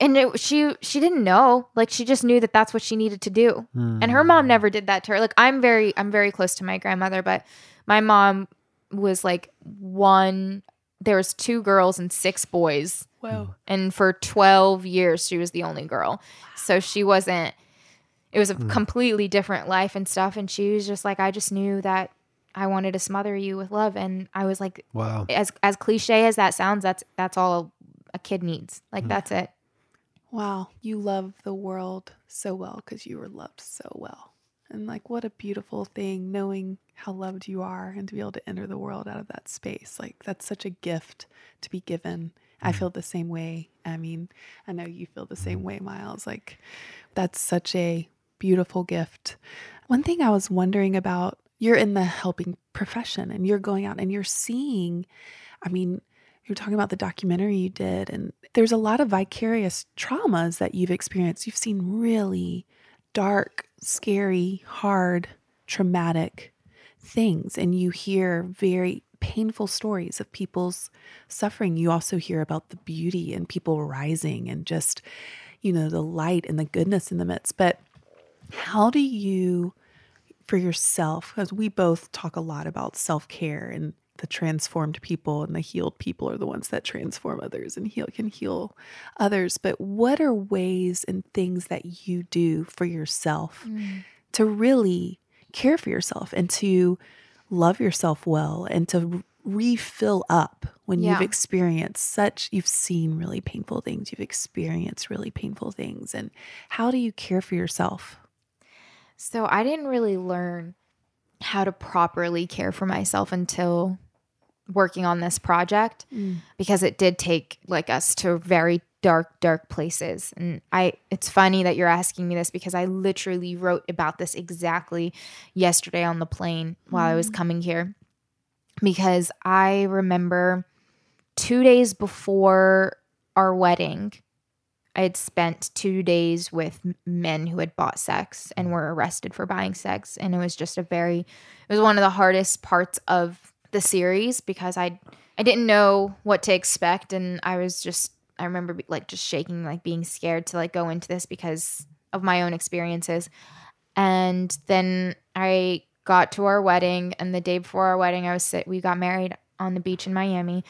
and it, she she didn't know. Like she just knew that that's what she needed to do and her Mm. mom never did that to her like i'm very i'm very close to my grandmother but my mom was like one there was two girls and six boys Whoa. and for 12 years she was the only girl so she wasn't it was a Hmm. completely different life and stuff and she was just like i just knew that i wanted to smother you with love and i was like Wow. as as cliche as that sounds that's that's all a kid needs like Hmm. that's it Wow. You love the world so well because you were loved so well. And like, what a beautiful thing knowing how loved you are and to be able to enter the world out of that space. Like, that's such a gift to be given. I mm-hmm. feel the same way. I mean, I know you feel the mm-hmm. same way, Miles. Like, that's such a beautiful gift. One thing I was wondering about you're in the helping profession and you're going out and you're seeing, I mean, you're talking about the documentary you did, and there's a lot of vicarious traumas that you've experienced. You've seen really dark, scary, hard, traumatic things, and you hear very painful stories of people's suffering. You also hear about the beauty and people rising and just, you know, the light and the goodness in the midst. But how do you, for yourself, because we both talk a lot about self care and the transformed people and the healed people are the ones that transform others and heal can heal others. But what are ways and things that you do for yourself mm. to really care for yourself and to love yourself well and to refill up when you've experienced such you've seen really painful things you've experienced really painful things and how do you care for yourself? So I didn't really learn how to properly care for myself until working on this project mm. because it did take like us to very dark dark places. And I it's funny that you're asking me this because I literally wrote about this exactly yesterday on the plane while I was mm. coming here because I remember 2 days before our wedding I had spent two days with men who had bought sex and were arrested for buying sex. And it was just a very, it was one of the hardest parts of the series because I, I didn't know what to expect. And I was just, I remember be- like just shaking, like being scared to like go into this because of my own experiences. And then I got to our wedding. And the day before our wedding, I was sit, we got married on the beach in Miami.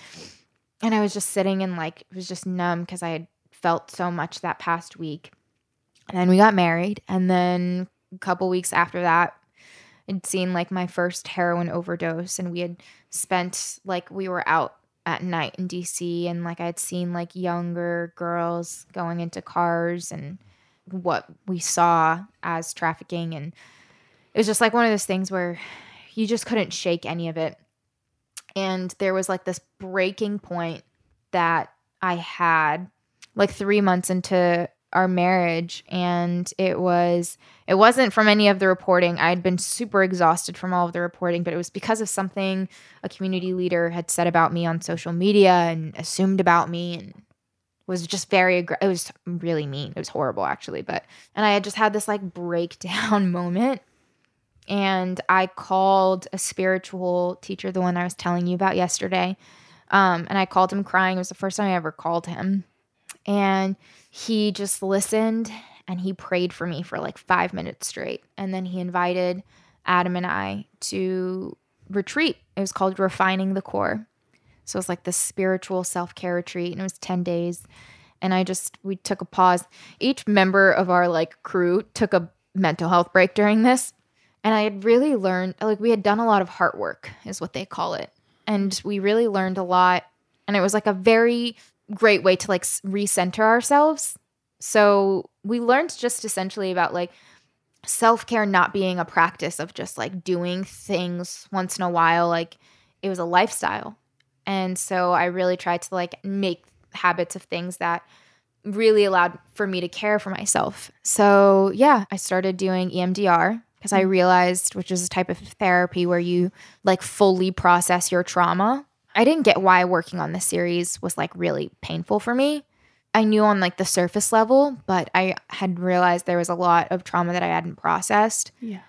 And I was just sitting and like, it was just numb because I had felt so much that past week. And then we got married. And then a couple weeks after that, I'd seen like my first heroin overdose. And we had spent like, we were out at night in DC and like I'd seen like younger girls going into cars and what we saw as trafficking and it was just like one of those things where you just couldn't shake any of it. And there was like this breaking point that I had like 3 months into our marriage and it was it wasn't from any of the reporting. I had been super exhausted from all of the reporting but it was because of something a community leader had said about me on social media and assumed about me and was just very aggr- it was really mean. It was horrible actually but and i had just had this like (laughs) breakdown moment. And i called a spiritual teacher the one i was telling you about yesterday um, and i called him crying. It was the first time i ever called him and he just listened and he prayed for me for like five minutes straight. And then he invited Adam and I to retreat. It was called Refining the Core. So it was like this spiritual self care retreat, and it was 10 days. And I just, we took a pause. Each member of our like crew took a mental health break during this. And I had really learned, like, we had done a lot of heart work, is what they call it. And we really learned a lot. And it was like a very great way to like recenter ourselves. So we learned just essentially about like self care not being a practice of just like doing things once in a while. Like it was a lifestyle. And so I really tried to like make habits of things that really allowed for me to care for myself. So yeah, I started doing EMDR because I mm-hmm. realized, which is a type of therapy where you like fully process your trauma I didn't get why working on this series was like really painful for me. I knew on like the surface level, but I had realized there was a lot of trauma that I hadn't processed. Yeah.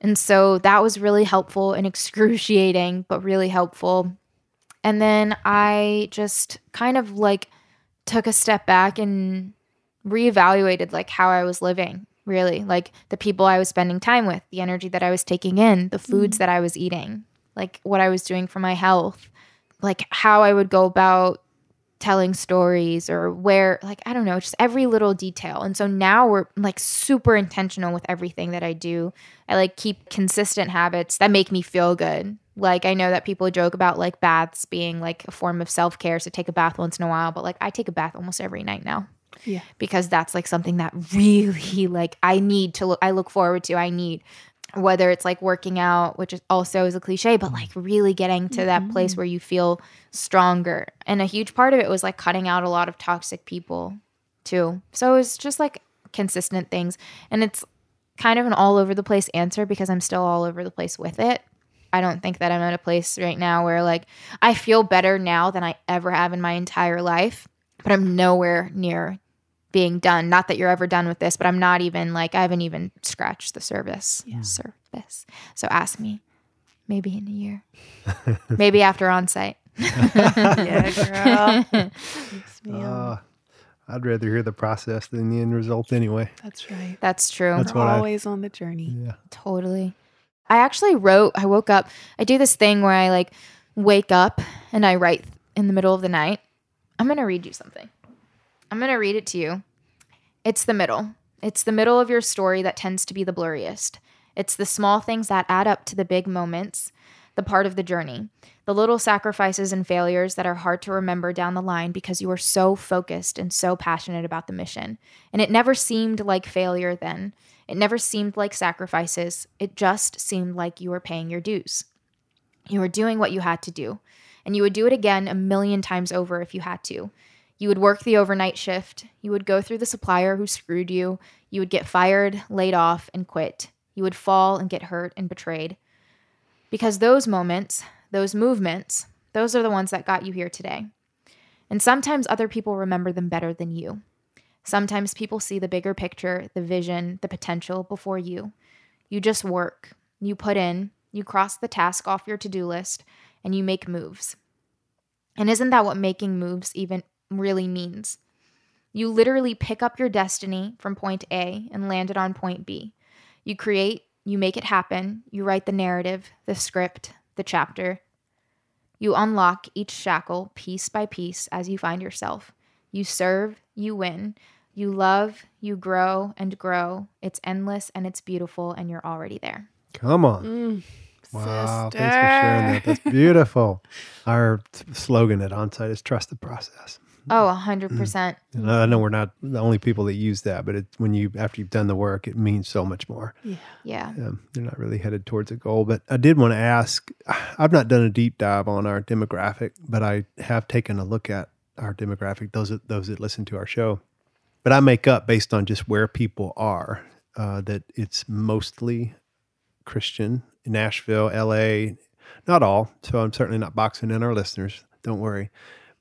And so that was really helpful and (laughs) excruciating, but really helpful. And then I just kind of like took a step back and reevaluated like how I was living, really, like the people I was spending time with, the energy that I was taking in, the foods mm. that I was eating, like what I was doing for my health like how I would go about telling stories or where like I don't know, just every little detail. And so now we're like super intentional with everything that I do. I like keep consistent habits that make me feel good. Like I know that people joke about like baths being like a form of self-care, so take a bath once in a while, but like I take a bath almost every night now. Yeah. Because that's like something that (laughs) really like I need to look I look forward to. I need whether it's like working out, which is also is a cliche, but like really getting to mm-hmm. that place mm-hmm. where you feel stronger. And a huge part of it was like cutting out a lot of toxic people too. So it's just like consistent things. And it's kind of an all over the place answer because I'm still all over the place with it. I don't think that I'm at a place right now where like I feel better now than I ever have in my entire life, but I'm nowhere near being done. Not that you're ever done with this, but I'm not even like I haven't even scratched the service yeah. surface. So ask me, maybe in a year, (laughs) maybe after Onsite. yeah, girl. (laughs) Uh, I'd rather hear the process than the end result anyway. That's right. That's true. That's We're always I, on the journey. Yeah. Totally. I actually wrote, I woke up, I do this thing where I like wake up and I write in the middle of the night. I'm going to read you something. I'm going to read it to you. It's the middle. It's the middle of your story that tends to be the blurriest. It's the small things that add up to the big moments, the part of the journey, the little sacrifices and failures that are hard to remember down the line because you are so focused and so passionate about the mission. And it never seemed like failure then. It never seemed like sacrifices. It just seemed like you were paying your dues. You were doing what you had to do, and you would do it again a million times over if you had to. You would work the overnight shift. You would go through the supplier who screwed you. You would get fired, laid off, and quit. You would fall and get hurt and betrayed. Because those moments, those movements, those are the ones that got you here today. And sometimes other people remember them better than you. Sometimes people see the bigger picture, the vision, the potential before you. You just work, you put in, you cross the task off your to do list, and you make moves. And isn't that what making moves even really means. You literally pick up your destiny from point A and land it on point B. You create, you make it happen, you write the narrative, the script, the chapter. You unlock each shackle piece by piece as you find yourself. You serve, you win. You love, you grow and grow. It's endless and it's beautiful, and you're already there. Come on. Mm, Wow, thanks for sharing that. That's beautiful. (laughs) Our slogan at Onsite is trust the process. Oh, a hundred percent. I know we're not the only people that use that, but it, when you after you've done the work, it means so much more. Yeah. Yeah. Um, you're not really headed towards a goal. But I did want to ask. (sighs) I've not done a deep dive on our demographic, but I have taken a look at our demographic. Those that- those that listen to our show, but I make up based on just where people are. Uh, that it's mostly Christian, Nashville, L.A. Not all. So I'm certainly not boxing in our listeners. Don't worry.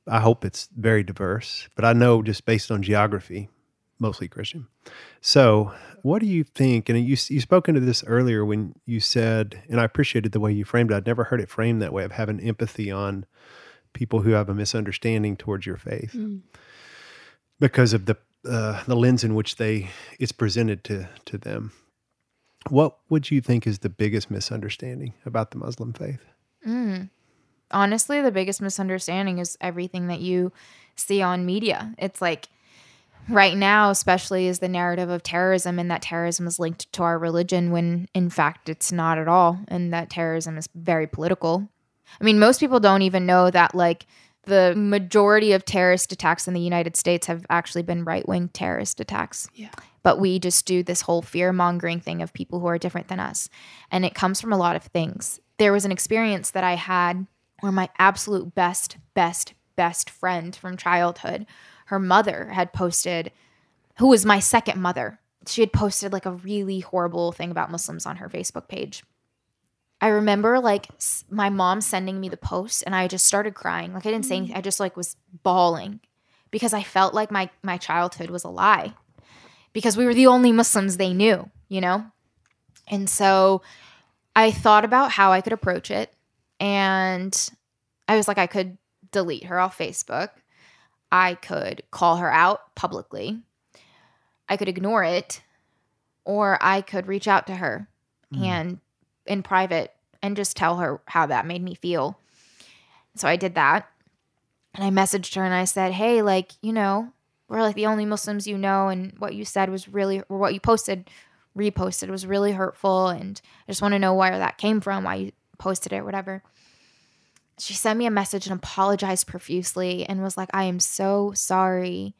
I hope it's very diverse, but I know just based on geography, mostly Christian. So, what do you think? And you you spoke into this earlier when you said, and I appreciated the way you framed it. I'd never heard it framed that way of having empathy on people who have a misunderstanding towards your faith Mm. because of the uh, the lens in which they it's presented to to them. What would you think is the biggest misunderstanding about the Muslim faith? Mm. Honestly, the biggest misunderstanding is everything that you see on media. It's like right now, especially, is the narrative of terrorism and that terrorism is linked to our religion when in fact it's not at all. And that terrorism is very political. I mean, most people don't even know that, like, the majority of terrorist attacks in the United States have actually been right wing terrorist attacks Yeah. but we just do this whole fear mongering thing of people who are different than us. And it comes from a lot of things. There was an experience that I had where my absolute best, best, best friend from childhood, her mother had posted, who was my second mother, she had posted like a really horrible thing about Muslims on her Facebook page. I remember like my mom sending me the post and I just started crying. Like I didn't say mm. anything. I just like was bawling because I felt like my my childhood was a lie because we were the only Muslims they knew, you know? And so I thought about how I could approach it. And I was like, I could delete her off Facebook. I could call her out publicly. I could ignore it. Or I could reach out to her mm-hmm. and in private and just tell her how that made me feel. So I did that. And I messaged her and I said, Hey, like, you know, we're like the only Muslims you know, and what you said was really, or what you posted, reposted was really hurtful. And I just want to know where that came from, why you posted it, whatever. She sent me a message and apologized profusely and was like, I am so sorry.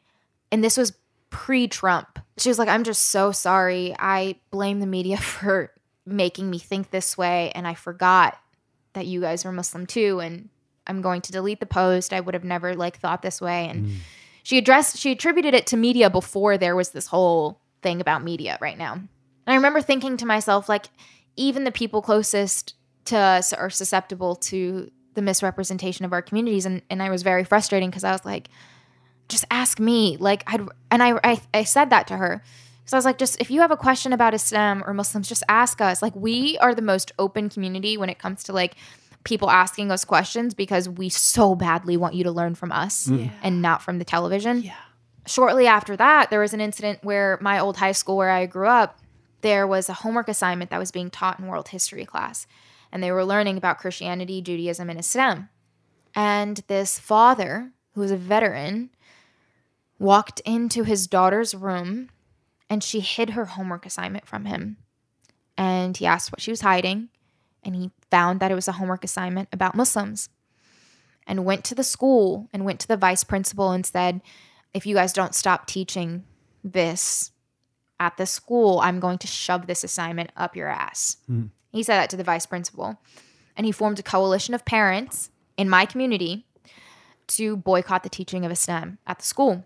And this was pre Trump. She was like, I'm just so sorry. I blame the media (laughs) for making me think this way. And I forgot that you guys were Muslim too. And I'm going to delete the post. I would have never like thought this way. And mm. she addressed she attributed it to media before there was this whole thing about media right now. And I remember thinking to myself, like, even the people closest to us are susceptible to the misrepresentation of our communities. And and I was very frustrating because I was like, just ask me. Like I'd and I I, I said that to her. So I was like, just if you have a question about Islam or Muslims, just ask us. Like we are the most open community when it comes to like people asking us questions because we so badly want you to learn from us mm-hmm. Yeah. and not from the television. Yeah. Shortly after that, there was an incident where my old high school where I grew up, there was a homework assignment that was being taught in world history class. And they were learning about Christianity, Judaism, and Islam. And this father, who was a veteran, walked into his daughter's room and she hid her homework assignment from him. And he asked what she was hiding, and he found that it was a homework assignment about Muslims. And went to the school and went to the vice principal and said, If you guys don't stop teaching this at the school, I'm going to shove this assignment up your ass. Mm. He said that to the vice principal. And he formed a coalition of parents in my community to boycott the teaching of Islam at the school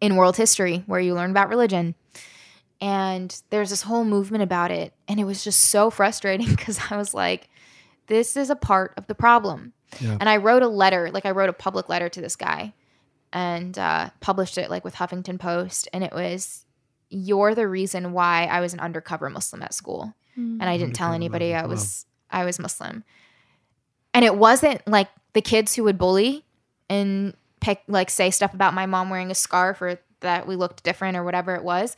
in world history, where you learn about religion. And there's this whole movement about it. And it was just so frustrating (laughs) because I was like, this is a part of the problem. Yeah. And I wrote a letter, like I wrote a public letter to this guy and uh, published it like with Huffington Post. And it was, you're the reason why I was an undercover Muslim at school and I didn't tell anybody I Muslim, wow. was I was Muslim. And it wasn't like the kids who would bully and pick like say stuff about my mom wearing a scarf or that we looked different or whatever it was.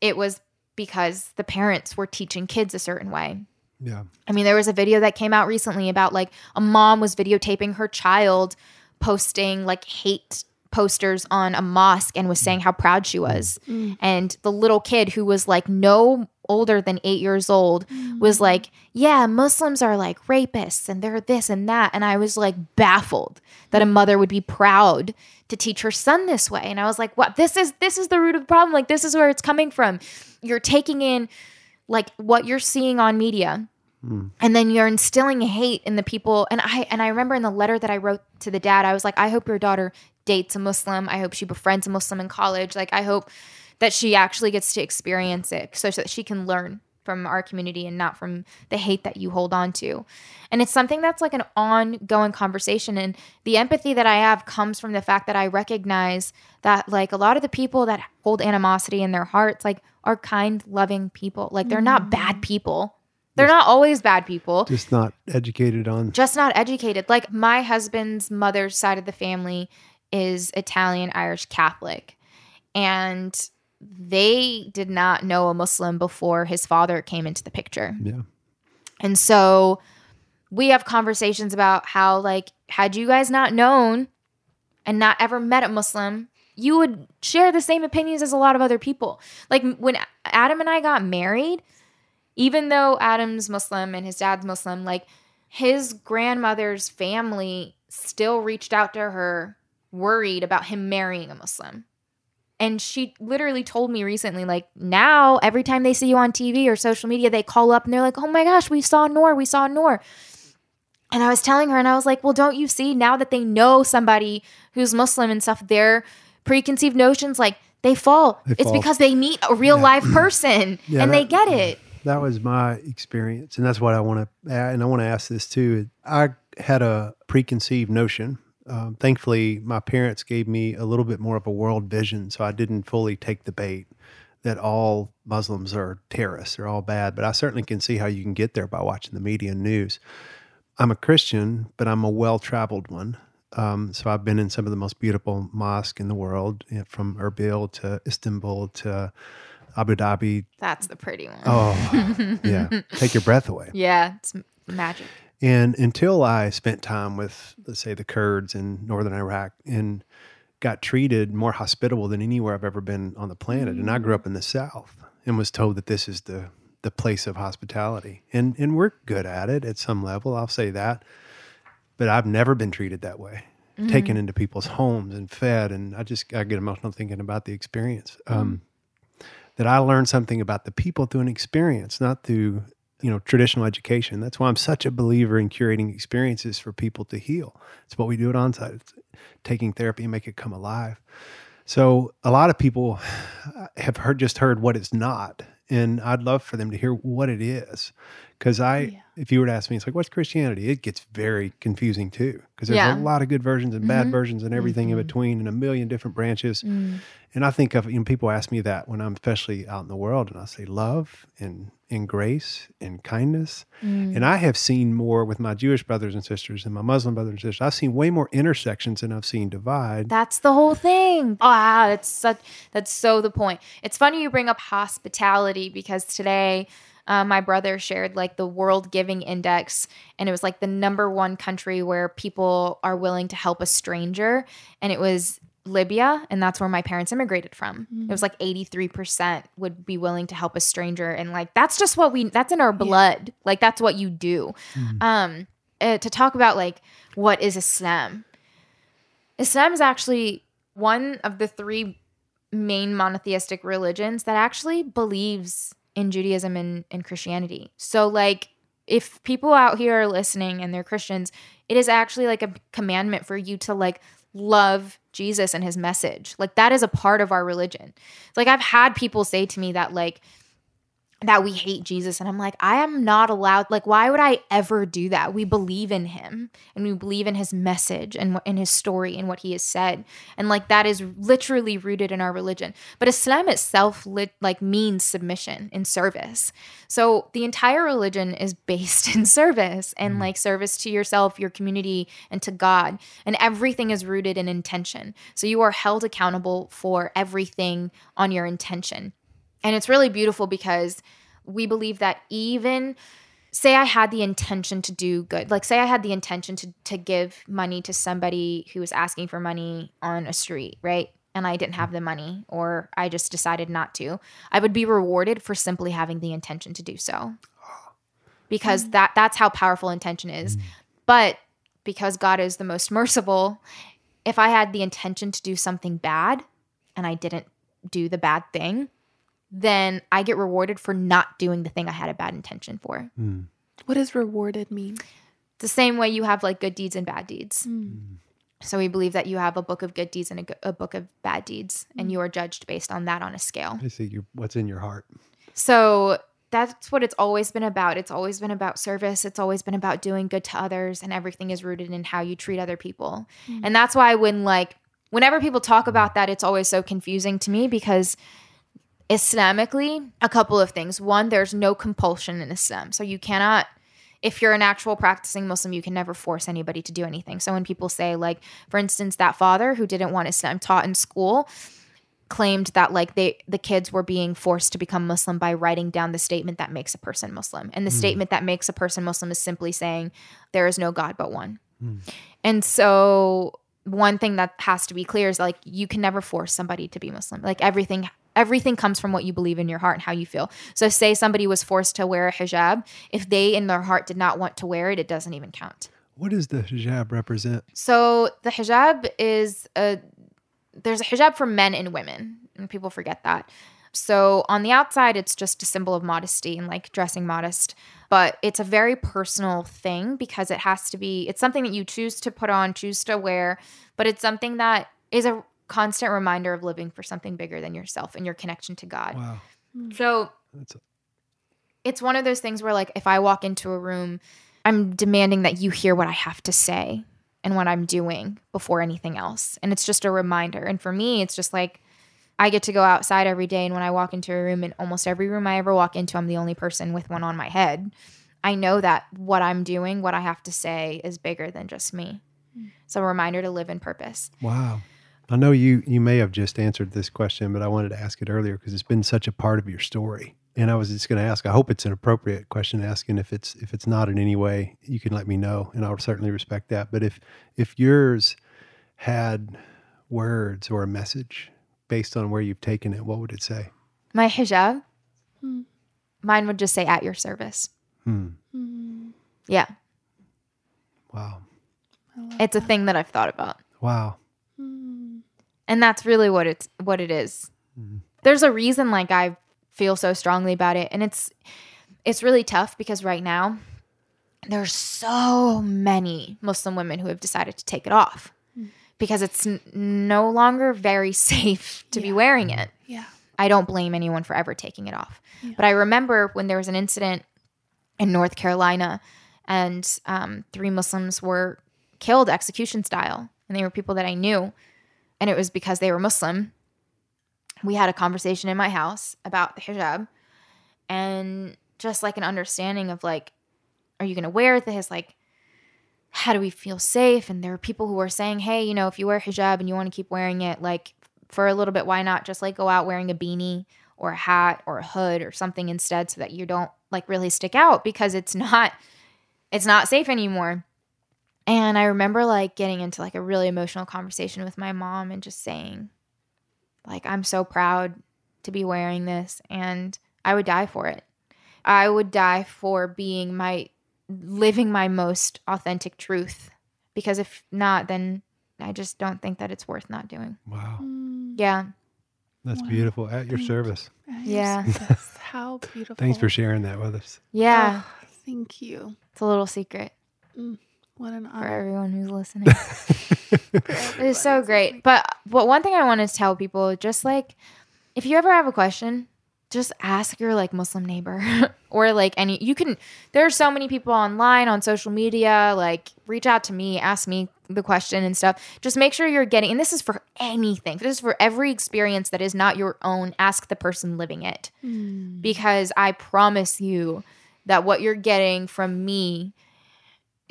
It was because the parents were teaching kids a certain way. Yeah. I mean, there was a video that came out recently about like a mom was videotaping her child posting like hate posters on a mosque and was saying how proud she was. Mm. And the little kid who was like no older than eight years old Mm. was like, yeah, Muslims are like rapists and they're this and that. And I was like baffled that a mother would be proud to teach her son this way. And I was like, what? This is this is the root of the problem. Like this is where it's coming from. You're taking in like what you're seeing on media and then you're instilling hate in the people and i and i remember in the letter that i wrote to the dad i was like i hope your daughter dates a muslim i hope she befriends a muslim in college like i hope that she actually gets to experience it so that she can learn from our community and not from the hate that you hold on to and it's something that's like an ongoing conversation and the empathy that i have comes from the fact that i recognize that like a lot of the people that hold animosity in their hearts like are kind loving people like they're not mm-hmm. bad people they're not always bad people Just not educated on. just not educated. Like my husband's mother's side of the family is Italian Irish Catholic. And they did not know a Muslim before his father came into the picture. Yeah. And so we have conversations about how, like, had you guys not known and not ever met a Muslim, you would share the same opinions as a lot of other people. Like, when Adam and I got married, even though Adam's Muslim and his dad's Muslim, like, his grandmother's family still reached out to her worried about him marrying a Muslim. And she literally told me recently, like, now every time they see you on TV or social media, they call up and they're like, oh my gosh, we saw Noor, we saw Noor. And I was telling her, and I was like, well, don't you see now that they know somebody who's Muslim and stuff, their preconceived notions, like, they fall. They it's fall. because they meet a real live person (clears throat) Yeah, and they get it. That was my experience, and that's what I want to. And I want to ask this too. I had a preconceived notion. Um, thankfully, my parents gave me a little bit more of a world vision, so I didn't fully take the bait that all Muslims are terrorists, they're all bad. But I certainly can see how you can get there by watching the media and news. I'm a Christian, but I'm a well traveled one. Um, so I've been in some of the most beautiful mosques in the world, you know, from Erbil to Istanbul to Abu Dhabi. That's the pretty one. Oh, (laughs) yeah. Take your breath away. Yeah, it's magic. And until I spent time with, let's say, the Kurds in northern Iraq and got treated more hospitable than anywhere I've ever been on the planet. And I grew mm. up in the South and was told that this is the the place of hospitality. And and we're good at it at some level, I'll say that. But I've never been treated that way. Mm-hmm. Taken into people's homes and fed. And I just I get emotional thinking about the experience. Um, mm. that I learned something about the people through an experience, not through you know traditional education. That's why I'm such a believer in curating experiences for people to heal. It's what we do at Onsite. It's taking therapy and make it come alive. So a lot of people have heard just heard what it's not, and I'd love for them to hear what it is. Because I, Yeah. if you were to ask me, it's like, what's Christianity? It gets very confusing too. Because there's Yeah. a lot of good versions and bad Mhm. versions and everything in between, and a million different branches. Mm. And I think of you know people ask me that when I'm especially out in the world, and I say love and and grace and kindness. Mm. And I have seen more with my Jewish brothers and sisters and my Muslim brothers and sisters. I've seen way more intersections than I've seen divide. That's the whole thing. Ah, that's such that's so the point. It's funny you bring up hospitality because today uh, my brother shared like the World Giving Index, and it was like the number one country where people are willing to help a stranger, and it was Libya, and that's where my parents immigrated from. It was like eighty three percent would be willing to help a stranger, and like that's just what we that's in our blood. Like that's what you do. Um, uh, to talk about like what is Islam. Islam is actually one of the three main monotheistic religions that actually believes in Judaism and, and Christianity. So, like, if people out here are listening and they're Christians, it is actually like a commandment for you to like love Jesus and his message. Like, that is a part of our religion. Like, I've had people say to me that, like, that we hate Jesus. And I'm like, I am not allowed. Like, why would I ever do that? We believe in him and we believe in his message and in his story and what he has said. And like, that is literally rooted in our religion. But Islam itself, lit, like, means submission and service. So the entire religion is (laughs) based in service and mm-hmm. like service to yourself, your community, and to God. And everything is rooted in intention. So you are held accountable for everything on your intention. And it's really beautiful because we believe that even say I had the intention to do good, like say I had the intention to to give money to somebody who was asking for money on a street, right? And I didn't have the money or I just decided not to. I would be rewarded for simply having the intention to do so. because mm. that that's how powerful intention is. Mm. But because God is the most (laughs) merciful, if I had the intention to do something bad and I didn't do the bad thing, then I get rewarded for not doing the thing I had a bad intention for. Mm. What does rewarded mean? The same way you have like good deeds and bad deeds. Mm. So we believe that you have a book of good deeds and a, a book of bad deeds, and you are judged based on that on a scale. I see your, what's in your heart. So that's what it's always been about. It's always been about service. It's always been about doing good to others, and everything is rooted in how you treat other people. Mm. And that's why when like whenever people talk about that, it's always so confusing to me because Islamically, a couple of things. One, there's no compulsion in Islam. So you cannot if you're an actual practicing Muslim, you can never force anybody to do anything. So when people say, like, for instance, that father who didn't want Islam taught in school claimed that like they the kids were being forced to become Muslim by writing down the statement that makes a person Muslim. And the hmm. statement that makes a person Muslim is simply saying there is no God but one. Hmm. And so one thing that has to be clear is like you can never force somebody to be Muslim. Like everything everything comes from what you believe in your heart and how you feel. So say somebody was forced to wear a hijab, if they in their heart did not want to wear it, it doesn't even count. What does the hijab represent? So the hijab is a there's a hijab for men and women, and people forget that. So on the outside, it's just a symbol of modesty and like dressing modest, but it's a very personal thing because it has to be. It's something that you choose to put on, choose to wear, but it's something that is a constant reminder of living for something bigger than yourself and your connection to God. Wow. Hmm. So That's a, it's one of those things where like if I walk into a room, I'm demanding that you hear what I have to say and what I'm doing before anything else. And it's just a reminder. And for me, it's just like I get to go outside every day and when I walk into a room in almost every room I ever walk into, I'm the only person with one on my head. I know that what I'm doing, what I have to say is bigger than just me. Hmm. It's a reminder to live in purpose. wow. I know you you may have just answered this question, but I wanted to ask it earlier because it's been such a part of your story. And I was just going to ask. I hope it's an appropriate question to ask, and if it's if it's not in any way, you can let me know, and I'll certainly respect that. But if if yours had words or a message based on where you've taken it, what would it say? My hijab, Hmm. mine would just say at your service. Hmm. Mm. Yeah. Wow. I love It's a thing that I've thought about. Wow. And that's really what it's what it is. Mhm. there's a reason like i feel so strongly about it and it's it's really tough because right now there's so many muslim women who have decided to take it off Mm. because it's n- no longer very (laughs) safe to be wearing it Yeah. i don't blame anyone for ever taking it off Yeah. but i remember when there was an incident in north carolina and um, three muslims were killed execution style and they were people that i knew and it was because they were Muslim. We had a conversation in my house about the hijab and just like an understanding of like, are you going to wear this? Like, how do we feel safe? And there were people who were saying, hey, you know, if you wear hijab and you want to keep wearing it, like for a little bit, why not just like go out wearing a beanie or a hat or a hood or something instead so that you don't like really stick out because it's not it's not safe anymore. And I remember like getting into like a really emotional conversation with my mom and just saying, like, I'm so proud to be wearing this and I would die for it. I would die for being my living my most authentic truth because if not, then I just don't think that it's worth not doing. Wow. Mm. Yeah. That's Wow. beautiful. At your Thank service. Yes, Yeah. yes. (laughs) How beautiful. Thanks for sharing that with us. Yeah. Oh, thank you. It's a little secret What an for honor. everyone who's listening. (laughs) It is so great. But but one thing I want to tell people, just like if you ever have a question, just ask your like Muslim neighbor (laughs) or like any you can there are so many people online on social media, like reach out to me, ask me the question and stuff. Just make sure you're getting and this is for anything. This is for every experience that is not your own. Ask the person living it Mm. because I promise you that what you're getting from me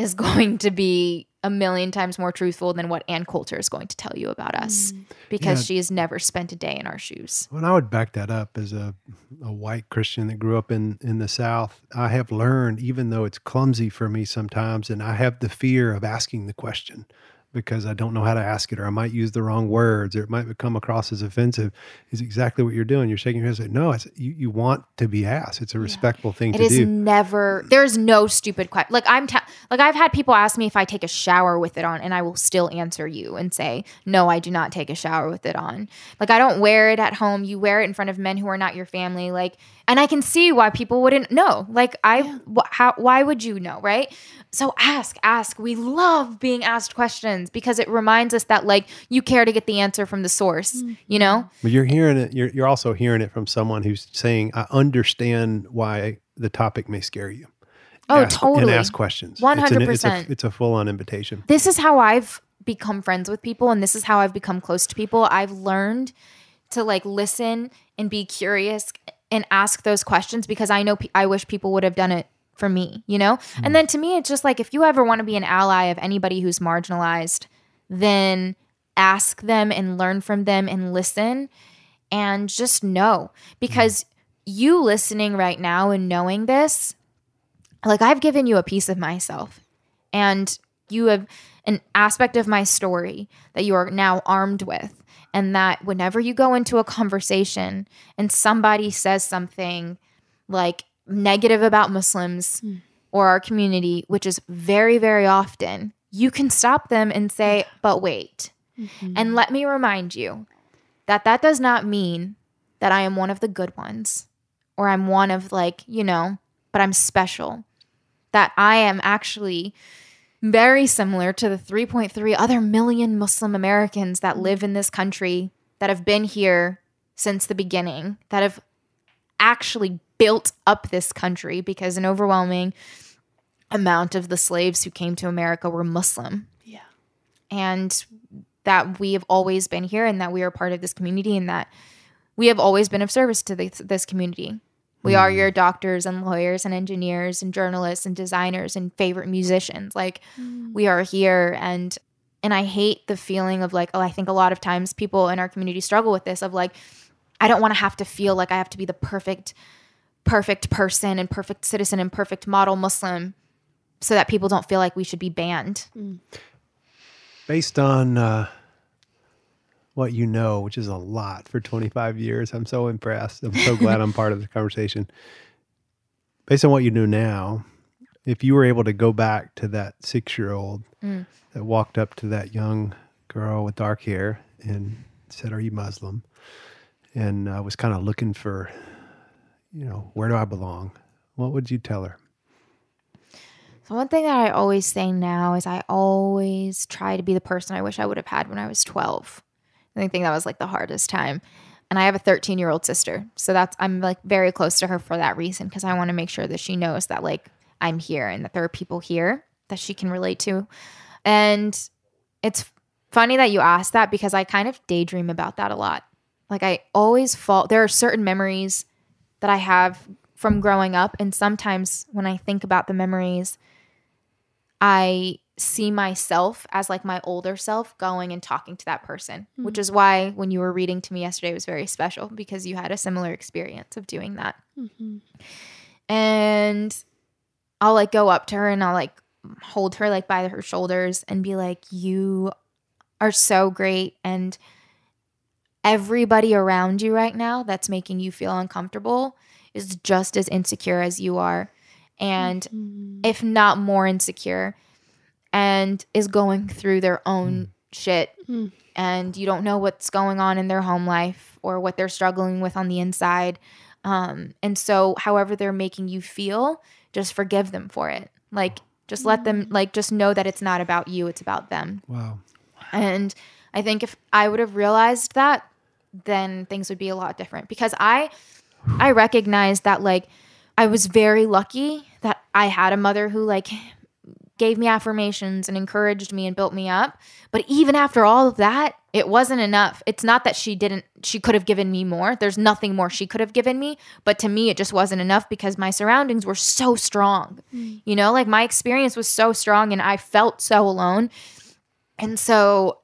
is (laughs) going to be a million times more truthful than what Ann Coulter is going to tell you about us Mm. because Yeah. she has never spent a day in our shoes. When I would back that up as a, a white Christian that grew up in, in the South, I have learned, even though it's clumsy for me sometimes, and I have the fear of asking the question, because I don't know how to ask it, or I might use the wrong words, or it might come across as offensive, is exactly what you're doing. You're shaking your head. Say, no, it's, you, you want to be asked. It's a respectful thing It to is do. never. There's no stupid question. Like I'm, ta- like I've had people ask me if I take a shower with it on, and I will still answer you and say, no, I do not take a shower with it on. Like I don't wear it at home. You wear it in front of men who are not your family. Like, and I can see why people wouldn't know. Like I, wh- how, why would you know, right? So ask, ask. We love being asked questions because it reminds us that like you care to get the answer from the source. You know. Mm-hmm. But you're hearing it. You're, you're also hearing it from someone who's saying, I understand why the topic may scare you. Oh, Ask- totally. And ask questions. It's an- It's a, 100%. it's a full on invitation. this is how I've become friends with people and this is how I've become close to people. I've learned to like listen and be curious and ask those questions because I know pe- I wish people would have done it for me, you know? And mm. then to me it's just like if you ever want to be an ally of anybody who's marginalized, then ask them and learn from them and listen and just know. Because you listening right now and knowing this like I've given you a piece of myself. And you have an aspect of my story that you are now armed with. And that whenever you go into a conversation and somebody says something like negative about muslims hmm. or our community which is very very often you can stop them and say mm-hmm. but wait. Mm-hmm. And let me remind you that that does not mean that i am one of the good ones or i'm one of like you know but i'm special. That I am actually very similar to the 3.3 other million Muslim Americans that mm-hmm. live in this country that have been here since the beginning, that have actually built up this country because an overwhelming amount of the slaves who came to America were Muslim. Yeah. And that we have always been here and that we are part of this community and that we have always been of service to this, this community. We are mm. your doctors and lawyers and engineers and journalists and designers and favorite musicians. Like mm. we are here and and I hate the feeling of like, oh, I think a lot of times people in our community struggle with this of like I don't want to have to feel like I have to be the perfect perfect person and perfect citizen and perfect model Muslim so that people don't feel like we should be banned. Based on uh, what you know, which is a lot for 25 years, I'm so impressed. I'm so glad I'm part of the conversation. Based on what you know now, if you were able to go back to that six year old Mm. that walked up to that young girl with dark hair and said, Are you Muslim? And uh, was kind of looking for, you know, where do I belong? What would you tell her? So one thing that I always say now is I always try to be the person I wish I would have had when I was 12. I think that was like the hardest time. And I have a 13 year old sister. So that's, I'm like very close to her for that reason because I want to make sure that she knows that like I'm here and that there are people here that she can relate to. And it's funny that you asked that because I kind of daydream about that a lot. Like I always fall, there are certain memories that I have from growing up. And sometimes when I think about the memories, I see myself as like my older self going and talking to that person, which is why when you were reading to me yesterday it was very special because you had a similar experience of doing that. Mhm. And I'll like go up to her and I'll like hold her like by her shoulders and be like, You are so great. And everybody around you right now that's making you feel uncomfortable is just as insecure as you are. And Mhm. if not more insecure, and is going through their own shit. Mm. And you don't know what's going on in their home life or what they're struggling with on the inside. Um, and so, however, they're making you feel, just forgive them for it. Like, just let them, like, just know that it's not about you, it's about them. Wow. And I think if I would have realized that, then things would be a lot different because I I recognized that like I was very lucky that I had a mother who like gave me affirmations and encouraged me and built me up. But even after all of that, it wasn't enough. It's not that she didn't she could have given me more. There's nothing more she could have given me, but to me it just wasn't enough because my surroundings were so strong. Mm. You know, like my experience was so strong and I felt so alone. And so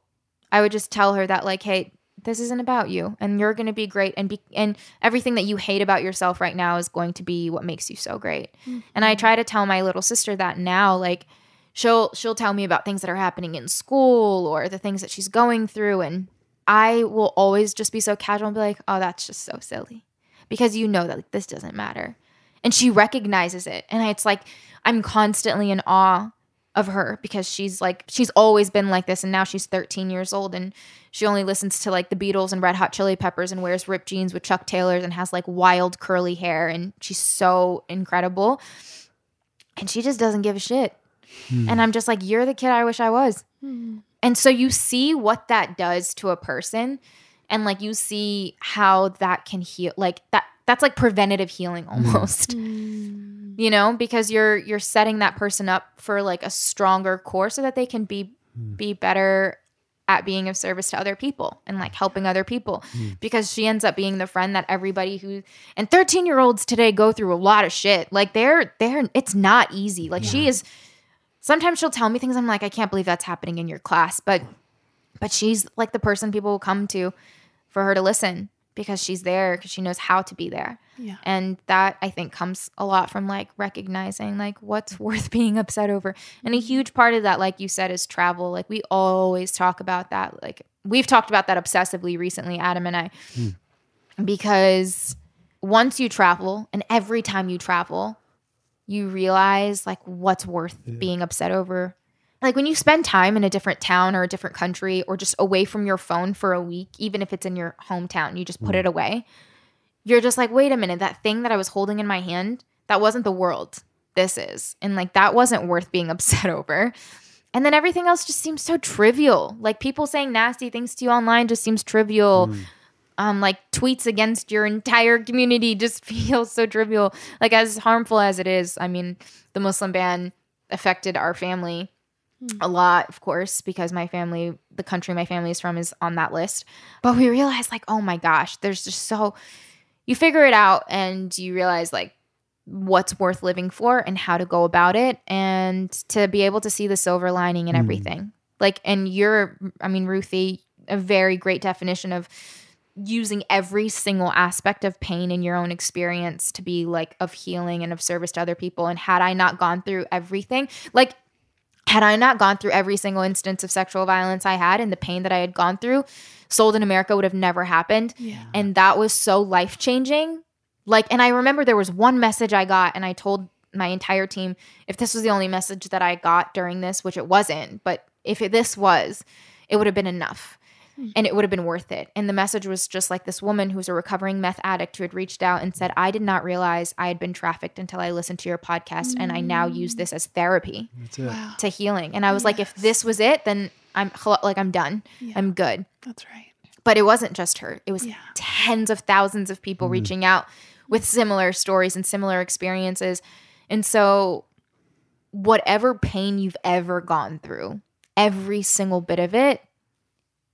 I would just tell her that like, hey, this isn't about you and you're going to be great and be and everything that you hate about yourself right now is going to be what makes you so great. And I mm-hmm. try to tell my little sister that now like she'll she'll tell me about things that are happening in school or the things that she's going through and I will always just be so casual and be like, "Oh, that's just so silly." Because you know that like, this doesn't matter. And she recognizes it. And it's like I'm constantly in awe of her because she's like she's always been like this and now she's 13 years old and she only listens to like the Beatles and Red Hot Chili Peppers and wears ripped jeans with Chuck Taylors and has like wild curly hair and she's so incredible. And she just doesn't give a shit. Hmm. And I'm just like, you're the kid I wish I was. Hmm. And so you see what that does to a person and like you see how that can heal like that that's like preventative healing hmm. almost. (laughs) Mm. You know, because you're you're setting that person up for like a stronger core so that they can be hmm. be better at being of service to other people and like helping other people. Hmm. Because she ends up being the friend that everybody who and 13 year olds today go through a lot of shit. Like they're they're it's not easy. Like she is sometimes she'll tell me things i'm like i can't believe that's happening in your class but but she's like the person people will come to for her to listen because she's there because she knows how to be there. Yeah. and that i think comes a lot from like recognizing like what's (laughs) worth being upset over. And a mm-hmm. huge part of that like you said is travel. Like we always talk about that. Like we've talked about that obsessively recently adam and i. Hmm. Because once you travel and every time you travel you realize like what's worth being upset over like when you spend time in a different town or a different country or just away from your phone for a week even if it's in your hometown you just put it away you're just like wait a minute that thing that i was holding in my hand that wasn't the world this is. And like that wasn't worth being (laughs) upset over. And then everything else just seems so trivial. Like people saying nasty things to you online just seems trivial. Um, like tweets against your entire community (laughs) just feels so trivial. Like as harmful as it is, I mean, the Muslim ban affected our family a lot, of course, because my family, the country my family is from, is on that list. But we realized, like, oh my gosh, there's just so you figure it out and you realize like what's worth living for and how to go about it and to be able to see the silver lining and hmm. everything. Like, and you're, I mean, Ruthie, a very great definition of using every single aspect of pain in your own experience to be like of healing and of service to other people. And had I not gone through everything, like had I not gone through every single instance of sexual violence I had and the pain that I had gone through, Sold in America would have never happened. Yeah. And that was so life changing. Like, and I remember there was one message I got, and I told my entire team if this was the only message that I got during this, which it wasn't, but if it, this was, it would have been enough Hmm. and it would have been worth it. And the message was just like this woman who's a recovering meth addict who had reached out and said, I did not realize I had been trafficked until I listened to your podcast, and I now use mm. this as therapy Wow. to healing. And I was like, if this was it, then I'm like, I'm done. Yeah. I'm good. That's right. But it wasn't just her, it was Yeah. tens of thousands of people mm. reaching out with similar stories and similar experiences. And so, whatever pain you've ever gone through, every single bit of it,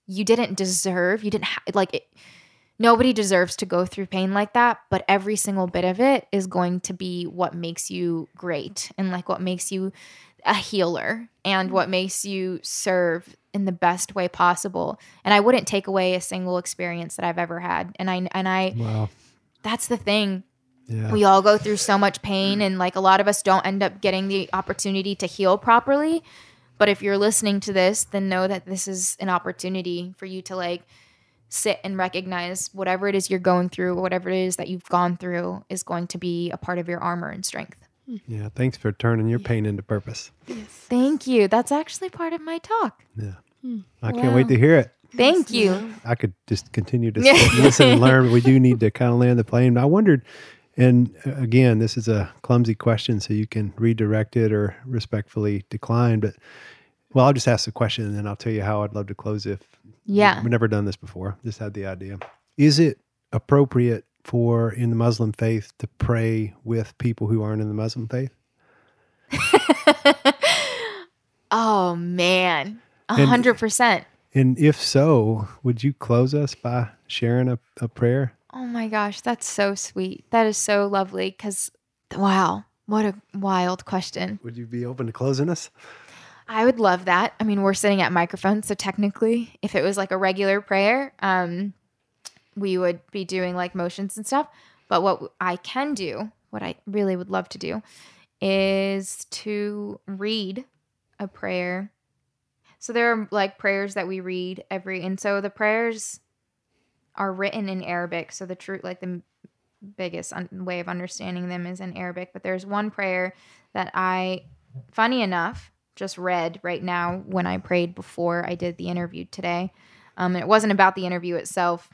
you didn't deserve. You didn't ha- like it. Nobody deserves to go through pain like that, but every single bit of it is going to be what makes you great and like what makes you a healer and what mm-hmm. makes you serve in the best way possible. And I wouldn't take away a single experience that I've ever had. And I and I Wow. that's the thing Yeah. we all go through so much pain and like a lot of us don't end up getting the opportunity to heal properly but if you're listening to this then know that this is an opportunity for you to like sit and recognize whatever it is you're going through whatever it is that you've gone through is going to be a part of your armor and strength hmm. yeah. Thanks for turning your pain into purpose. Yes. thank you that's actually part of my talk Yeah. Hmm. I can't wait to hear it. thank you I could just continue to (laughs) listen and learn. We do need to kind of land the plane. I wondered, and uh, again, this is a clumsy question, so you can redirect it or respectfully decline. But well, I'll just ask the question and then I'll tell you how I'd love to close if yeah we've never done this before. Just had the idea. Is it appropriate for in the Muslim faith to pray with people who aren't in the Muslim faith? (laughs) oh man a hundred percent And if so, would you close us by sharing a, a prayer? Oh my gosh, that's so sweet. That is so lovely because, wow, what a wild question. Would you be open to closing us? I would love that. I mean, we're sitting at microphones, so technically, if it was like a regular prayer, um, we would be doing like motions and stuff. But what I can do, what I really would love to do, is to read a prayer. So there are like prayers that we read every, and so the prayers are written in Arabic. So the truth, like the biggest un- way of understanding them is in Arabic. But there's one prayer that I, funny enough, just read right now when I prayed before I did the interview today. Um, and it wasn't about the interview itself,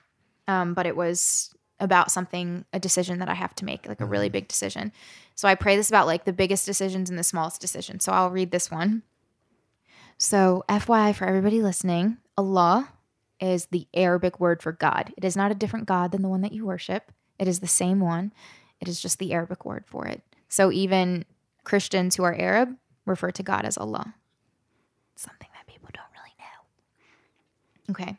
um, but it was about something, a decision that I have to make, like a really big decision. So I pray this about like the biggest decisions and the smallest decisions. So I'll read this one. So, FYI for everybody listening, Allah is the Arabic word for God. It is not a different God than the one that you worship, it is the same one. It is just the Arabic word for it. So, even Christians who are Arab refer to God as Allah. Something that people don't really know. Okay.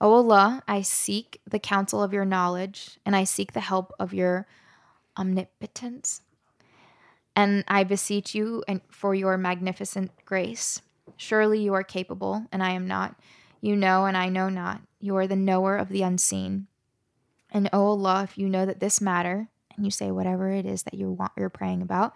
O Allah, I seek the counsel of your knowledge and I seek the help of your omnipotence. And I beseech you and for your magnificent grace. Surely you are capable, and I am not. You know, and I know not. You are the knower of the unseen. And O Allah, if you know that this matter, and you say whatever it is that you want, you're praying about,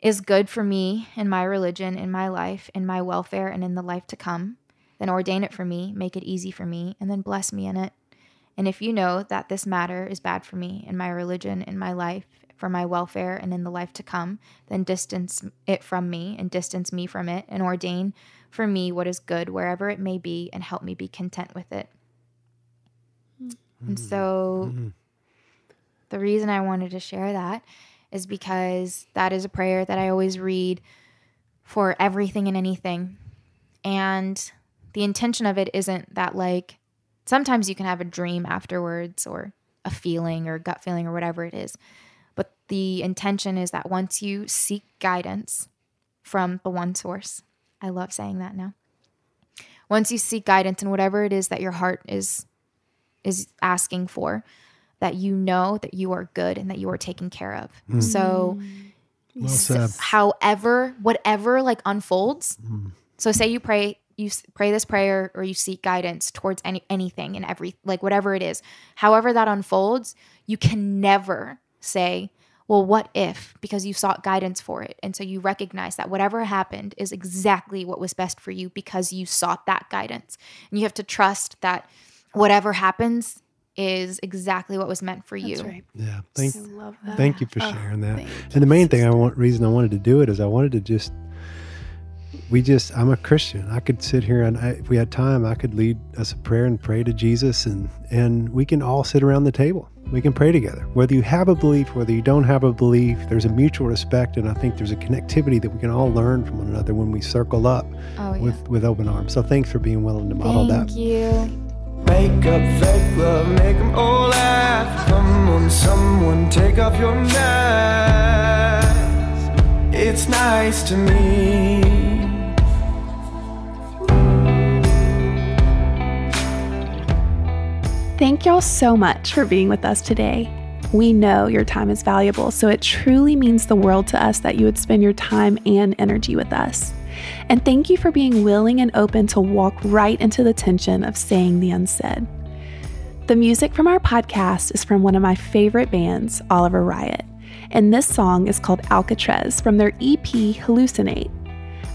is good for me in my religion, in my life, in my welfare, and in the life to come, then ordain it for me, make it easy for me, and then bless me in it. And if you know that this matter is bad for me in my religion, in my life, for my welfare, and in the life to come, then distance it from me and distance me from it, and ordain for me what is good wherever it may be, and help me be content with it. And mm-hmm. so, mm-hmm. the reason I wanted to share that is because that is a prayer that I always read for everything and anything. And the intention of it isn't that, like, sometimes you can have a dream afterwards or a feeling or gut feeling or whatever it is. But the intention is that once you seek guidance from the one source, I love saying that now. Once you seek guidance in whatever it is that your heart is is asking for, that you know that you are good and that you are taken care of. Hmm. So Well said. however whatever like unfolds hmm. so say you pray you pray this prayer or you seek guidance towards any anything and every like whatever it is however that unfolds you can never say well what if because you sought guidance for it and so you recognize that whatever happened is exactly what was best for you because you sought that guidance and you have to trust that whatever happens is exactly what was meant for you right. Yeah. Thank, I love that. thank you for Oh, sharing that. And the main thing I want, reason I wanted to do it is I wanted to just, we just, I'm a Christian. I could sit here and I, if we had time, I could lead us a prayer and pray to Jesus and, and we can all sit around the table. We can pray together. Whether you have a belief, whether you don't have a belief, there's a mutual respect. And I think there's a connectivity that we can all learn from one another when we circle up oh yeah with, with open arms. So thanks for being willing to model thank that. you Make up fake love, make them all laugh. Come on, someone, take off your mask. It's nice to me. Thank y'all so much for being with us today. We know your time is valuable, so it truly means the world to us that you would spend your time and energy with us. And thank you for being willing and open to walk right into the tension of saying the unsaid. The music from our podcast is from one of my favorite bands, Oliver Riot, and this song is called Alcatraz from their EP Hallucinate.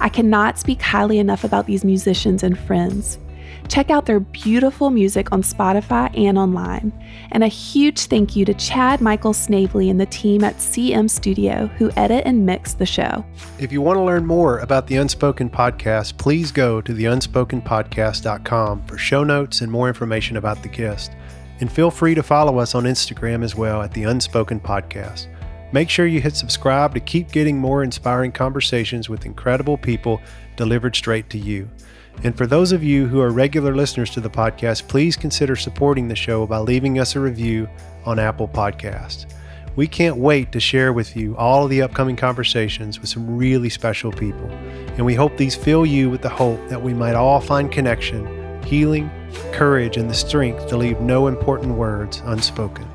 I cannot speak highly enough about these musicians and friends. Check out their beautiful music on Spotify and online. And a huge thank you to Chad Michael Snavely and the team at CM Studio who edit and mix the show. If you want to learn more about the Unspoken Podcast, please go to theunspokenpodcast.com for show notes and more information about the guest. And feel free to follow us on Instagram as well at the Unspoken Podcast. Make sure you hit subscribe to keep getting more inspiring conversations with incredible people delivered straight to you. And for those of you who are regular listeners to the podcast, please consider supporting the show by leaving us a review on Apple Podcasts. We can't wait to share with you all of the upcoming conversations with some really special people. And we hope these fill you with the hope that we might all find connection, healing, courage, and the strength to leave no important words unspoken.